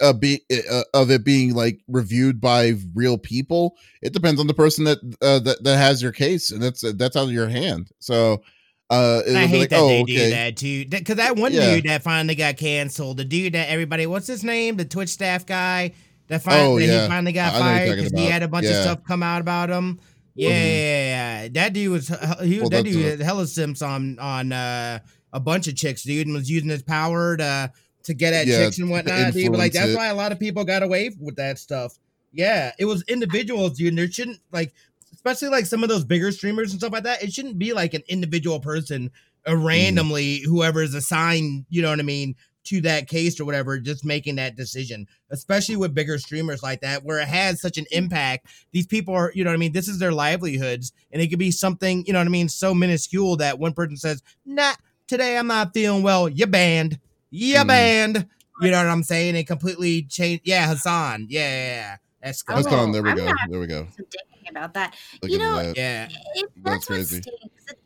uh, be uh, of it being like reviewed by real people. It depends on the person that uh, that that has your case, and that's that's out of your hand. So. Uh, I hate like, that oh, they okay. do that too. Because that one yeah. dude that finally got canceled, the dude that everybody, what's his name, the Twitch staff guy that, finally, oh, yeah. he finally got fired because he had a bunch yeah. of stuff come out about him. Yeah, mm-hmm. yeah, yeah, that dude was he was well, that dude hella simps on on uh, a bunch of chicks, dude, and was using his power to to get at yeah, chicks and whatnot. Dude, but like that's it. why a lot of people got away with that stuff. Yeah, it was individuals, dude. And there shouldn't like, especially like some of those bigger streamers and stuff like that. It shouldn't be like an individual person, uh, randomly mm. whoever is assigned. You know what I mean? to that case or whatever, just making that decision, especially with bigger streamers like that, where it has such an impact. These people are, you know what I mean? This is their livelihoods. And it could be something, you know what I mean, so minuscule that one person says, nah, today I'm not feeling well. You banned. You mm. banned. You know what I'm saying? It completely changed. Yeah, Hassan. Yeah, yeah, yeah. That's good. Hassan, there we I'm go. There we go. About that, Look you know, that. yeah, it, that's, that's crazy.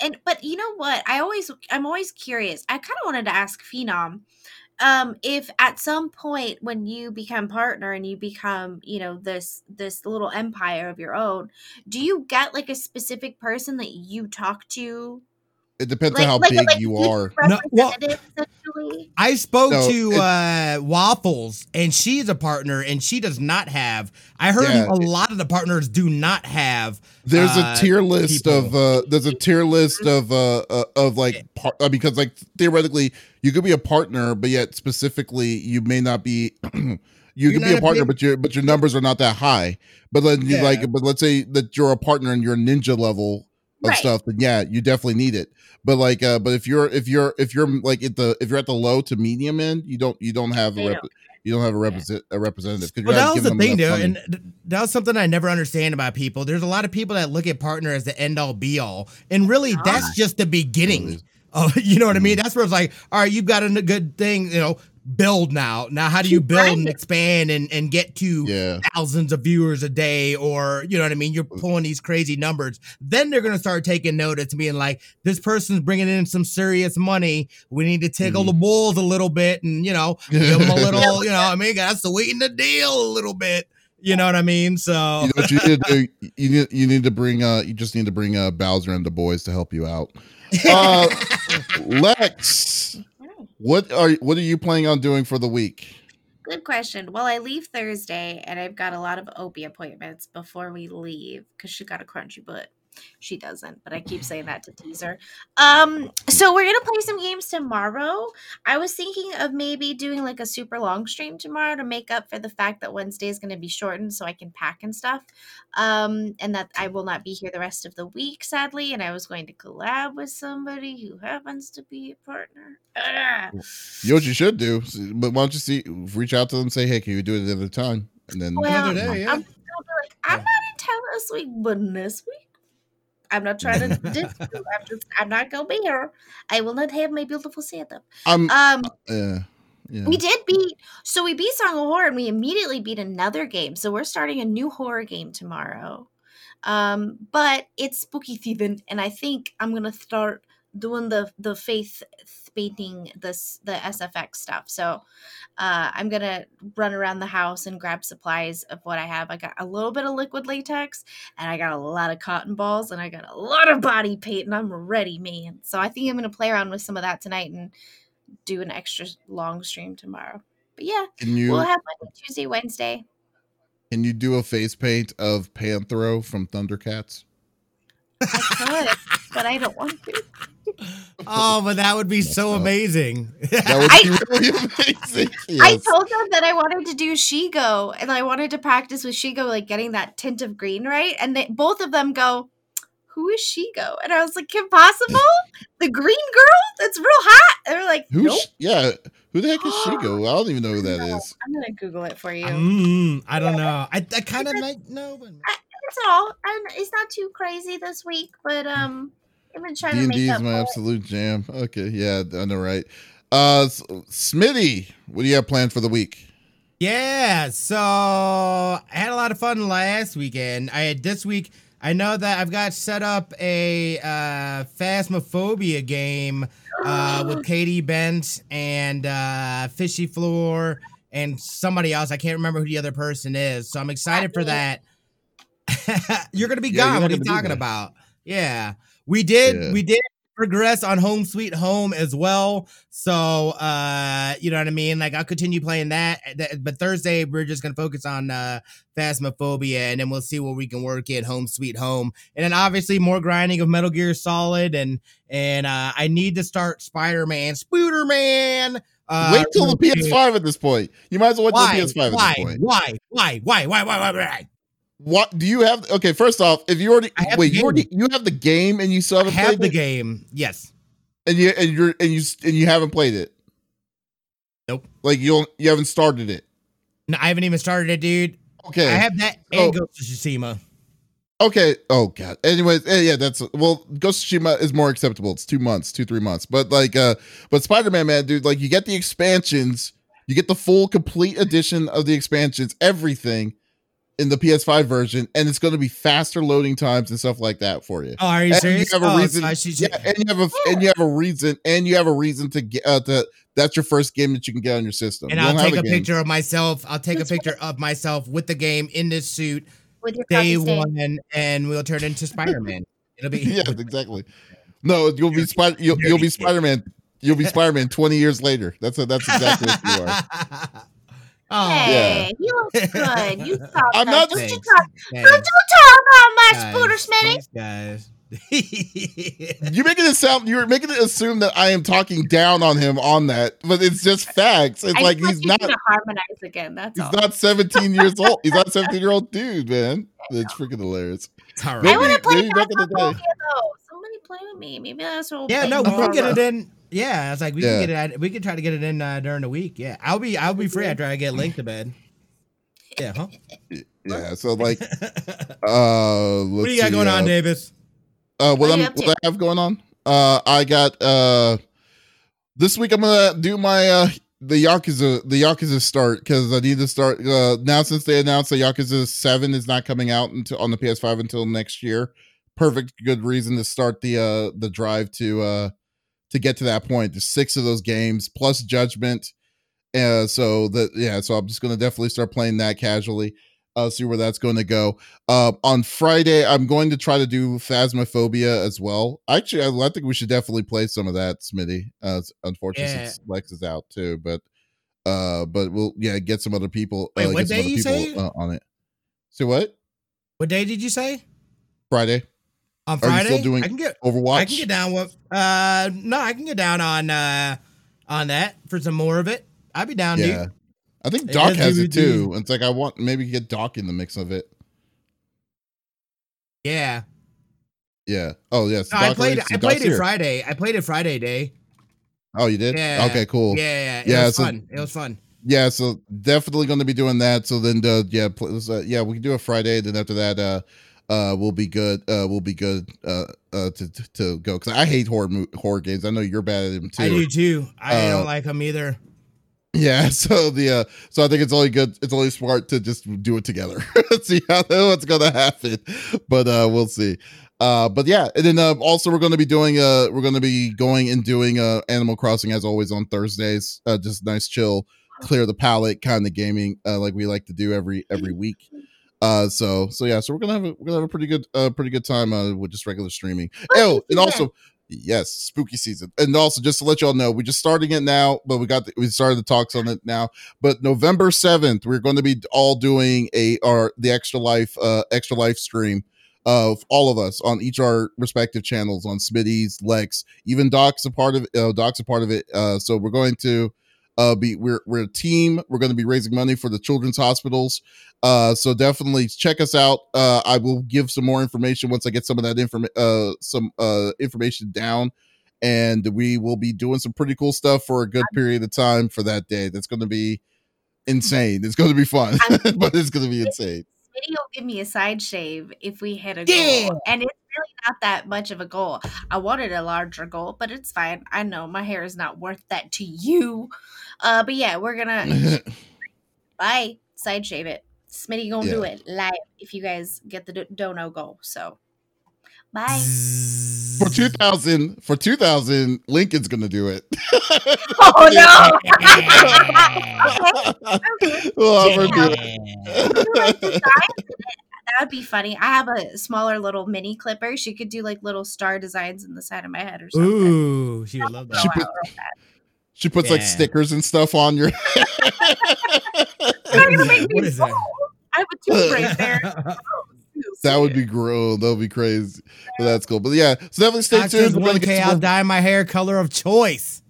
And but you know what? I always, I'm always curious. I kind of wanted to ask Phenom um if at some point when you become partner and you become you know this this little empire of your own do you get like a specific person that you talk to it depends like, on how like, big like, you are. No, well, I spoke no, to it, uh, Waffles, and she's a partner, and she does not have. I heard yeah, a it, lot of the partners do not have. There's uh, a tier list people. of. Uh, there's a tier list of uh, uh of like par- uh, because like theoretically you could be a partner, but yet specifically you may not be. you you're could be a partner, a but your but your numbers are not that high. But then you yeah. like, but let's say that you're a partner and you're ninja level of right. stuff, then yeah, you definitely need it. But like, uh, but if you're if you're if you're like at the if you're at the low to medium end, you don't you don't have a rep, you don't have a, represent, a representative. Well, that was the thing, though, and that was something I never understand about people. There's a lot of people that look at partner as the end all be all, and really, that's just the beginning. Oh, you know what I mean? Mm-hmm. That's where it's like, all right, you've got a good thing, you know, build now. Now, how do you build and expand and, and get to yeah. thousands of viewers a day? Or, you know what I mean? You're pulling these crazy numbers. Then they're going to start taking notice and being like, this person's bringing in some serious money. We need to tickle mm. the bulls a little bit and, you know, give them a little, you know, I mean, got to sweeten the deal a little bit. You know what I mean? So you know you need to do? You need, you need to bring uh you just need to bring uh Bowser and the boys to help you out. Uh Lex what are what are you planning on doing for the week? Good question. Well, I leave Thursday and I've got a lot of Opie appointments before we leave because she got a crunchy butt. She doesn't, but I keep saying that to tease her. Um, so we're gonna play some games tomorrow. I was thinking of maybe doing like a super long stream tomorrow to make up for the fact that Wednesday is gonna be shortened so I can pack and stuff. Um, and that I will not be here the rest of the week, sadly. And I was going to collab with somebody who happens to be a partner. Ugh. You know what you should do, but why don't you see reach out to them, and say, hey, can you do it another time? And then well, another day, yeah. I'm, like, I'm not in town this week, but this week I'm not trying to diss you. I'm just I'm not gonna be here. I will not have my beautiful Santa. Um, um uh, yeah. We did beat so we beat Song of Horror and we immediately beat another game. So we're starting a new horror game tomorrow. Um, but it's spooky season, and I think I'm gonna start doing the the faith painting this the SFX stuff. So uh, I'm gonna run around the house and grab supplies of what I have. I got a little bit of liquid latex, and I got a lot of cotton balls, and I got a lot of body paint, and I'm ready, man. So I think I'm gonna play around with some of that tonight and do an extra long stream tomorrow. But yeah, you, we'll have Monday, Tuesday, Wednesday. Can you do a face paint of Panthro from Thundercats? I could, but I don't want to. Oh, but that would be That's so amazing. That would be I, really amazing. Yes. I told them that I wanted to do Shego and I wanted to practice with Shego, like getting that tint of green right. And they, both of them go, Who is Shego? And I was like, Kim Possible? the green girl that's real hot? And they're like, Who's nope. yeah. Who the heck is Shego? I don't even know who that no, is. I'm gonna Google it for you. Mm, I don't know. I, I kind of like know, but I, it's all. And it's not too crazy this week, but um, I've been trying D&D to make is my absolute jam. Okay, yeah, I know, right? Uh, Smitty, what do you have planned for the week? Yeah, so I had a lot of fun last weekend. I had this week. I know that I've got set up a uh, Phasmophobia game uh, with Katie Bent and uh, Fishy Floor and somebody else. I can't remember who the other person is. So I'm excited for that. you're gonna be yeah, gone. What are you talking about? Yeah. We did yeah. we did progress on Home Sweet Home as well. So uh, you know what I mean? Like I'll continue playing that. But Thursday we're just gonna focus on uh Phasmophobia and then we'll see what we can work in Home Sweet Home. And then obviously more grinding of Metal Gear Solid and and uh I need to start Spider-Man, Spooder-Man. Uh, wait till the PS5 at this point. You might as well wait why? till the PS5 why? at this point. Why? Why? Why? Why? Why? Why? Why? What do you have? Okay, first off, if you already wait, you already you have the game and you still haven't I have played the it? game. Yes, and you and you're and you and you haven't played it. Nope. Like you don't you haven't started it. No, I haven't even started it, dude. Okay, I have that and oh. Ghost of Tsushima. Okay. Oh god. Anyways, eh, yeah, that's well. Ghost of Tsushima is more acceptable. It's two months, two three months. But like, uh, but Spider Man, man, dude, like you get the expansions, you get the full complete edition of the expansions, everything in the PS5 version, and it's going to be faster loading times and stuff like that for you. Oh, are you and serious? You have a oh, reason, yeah, and you have a and you have a reason, and you have a reason to get uh, to. That's your first game that you can get on your system. And you I'll take a, a picture of myself. I'll take a picture of myself with the game in this suit, with your day one, and we'll turn into Spider Man. It'll be yeah, exactly. No, you'll be Spider. You'll, you'll be Spider Man. You'll be Spider Man twenty years later. That's a, that's exactly what you are. Oh, hey, yeah. you look good. You talk. I'm not. Don't you talk, don't you talk about my Spooder Smitty? Guys. you're making it sound you're making it assume that I am talking down on him on that, but it's just facts. It's I like he's not harmonize again. That's he's all. not 17 years old. He's not 17 year old dude, man. It's freaking hilarious. All right. Maybe, I want to play back in the day. Though. Somebody play with me. Maybe that's what. Yeah, no, we can get it in. Yeah, it's like we yeah. can get it. We can try to get it in uh, during the week. Yeah, I'll be I'll be free after I get linked to bed. Yeah, huh? Yeah. So like, uh, what do you got see, going uh, on, Davis? Uh, what, what, I'm, what I have going on? Uh, I got uh, this week I'm gonna do my uh the Yakuza the Yakuza start because I need to start uh now since they announced that Yakuza Seven is not coming out until on the PS5 until next year. Perfect, good reason to start the uh the drive to uh to get to that point. There's six of those games plus Judgment. Uh, so that yeah, so I'm just gonna definitely start playing that casually. Uh, see where that's going to go. Uh, on Friday, I'm going to try to do Phasmophobia as well. Actually, I, I think we should definitely play some of that, Smitty. Uh, unfortunately, yeah. Lex is out too, but uh, but we'll yeah get some other people. Wait, uh, what day you say uh, on it? So what? What day did you say? Friday. On Friday, still doing I can get Overwatch. I can get down with. Uh, no, I can get down on uh on that for some more of it. I'd be down, yeah. dude. I think Doc has it too. It's like I want maybe get Doc in the mix of it. Yeah. Yeah. Oh yes. No, I played. I played it Friday. I played it Friday day. Oh, you did? Yeah. Okay. Cool. Yeah. Yeah. It yeah, was so, fun. It was fun. Yeah. So definitely going to be doing that. So then, uh, yeah, uh, yeah, we can do a Friday. Then after that, uh, uh, will be good. Uh, will be good. Uh, uh, to to, to go because I hate horror horror games. I know you're bad at them too. I do too. I uh, don't like them either. Yeah, so the uh so I think it's only good it's only smart to just do it together. see how what's gonna happen. But uh we'll see. Uh but yeah, and then uh, also we're gonna be doing uh we're gonna be going and doing uh Animal Crossing as always on Thursdays. Uh just nice chill, clear the palate kind of gaming uh like we like to do every every week. Uh, so so yeah, so we're gonna have a, we're gonna have a pretty good uh pretty good time uh with just regular streaming. Oh, and also yes, spooky season, and also just to let y'all know, we're just starting it now, but we got the, we started the talks on it now. But November seventh, we're going to be all doing a our the extra life uh extra life stream of all of us on each our respective channels on Smitty's, Lex, even Doc's a part of it. Uh, Doc's a part of it. Uh, so we're going to uh, be we're we're a team. We're going to be raising money for the children's hospitals. Uh, so definitely check us out. Uh, I will give some more information once I get some of that information uh some uh information down, and we will be doing some pretty cool stuff for a good period of time for that day. That's going to be insane. It's going to be fun, but it's going to be insane. Video give me a side shave if we hit a yeah. goal, and it's really not that much of a goal. I wanted a larger goal, but it's fine. I know my hair is not worth that to you. Uh, but yeah, we're gonna bye side shave it. Smitty gonna yeah. do it live if you guys get the dono goal. So bye. For two thousand, for two thousand, Lincoln's gonna do it. oh no! well, that would be funny. I have a smaller little mini clipper. She could do like little star designs in the side of my head or something. Ooh, she would love that. She, put, she puts yeah. like stickers and stuff on your. not gonna make me that? I have a tooth right there. that would be gross. That would be crazy. But that's cool. But yeah, so definitely stay Not tuned. One K, I'll dye my hair color of choice.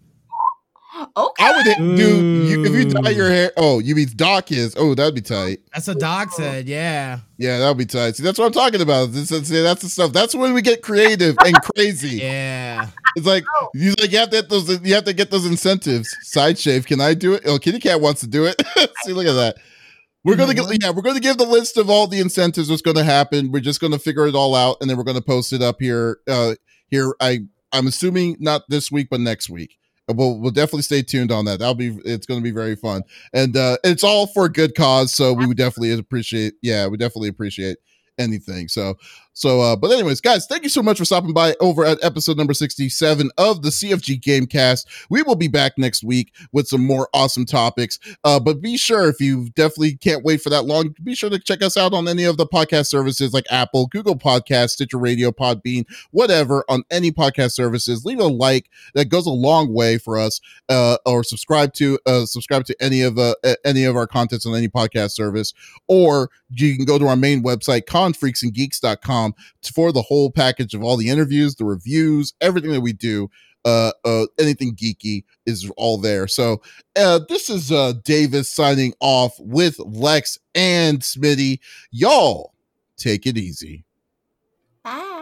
Okay. I would do you, if you dye your hair. Oh, you mean Doc is? Oh, that'd be tight. That's what Doc said. Yeah. Yeah, that'd be tight. See, that's what I'm talking about. This, that's, that's the stuff. That's when we get creative and crazy. Yeah. It's like you like you have to get those. You have to get those incentives. Side shave. Can I do it? Oh, Kitty Cat wants to do it. See, look at that. We're gonna get yeah, we're gonna give the list of all the incentives. What's gonna happen? We're just gonna figure it all out, and then we're gonna post it up here. Uh, here, I I'm assuming not this week, but next week. We'll we'll definitely stay tuned on that. That'll be it's going to be very fun, and uh, it's all for a good cause. So we would definitely appreciate. Yeah, we definitely appreciate anything. So so, uh, but anyways, guys, thank you so much for stopping by over at episode number 67 of the CFG Gamecast. We will be back next week with some more awesome topics. Uh, but be sure if you definitely can't wait for that long, be sure to check us out on any of the podcast services like Apple, Google Podcast, Stitcher Radio, Podbean, whatever on any podcast services. Leave a like that goes a long way for us. Uh, or subscribe to uh, subscribe to any of uh, any of our contents on any podcast service, or you can go to our main website, confreaksandgeeks.com for the whole package of all the interviews, the reviews, everything that we do. Uh, uh, anything geeky is all there. So, uh, this is uh Davis signing off with Lex and Smitty. Y'all take it easy. Bye.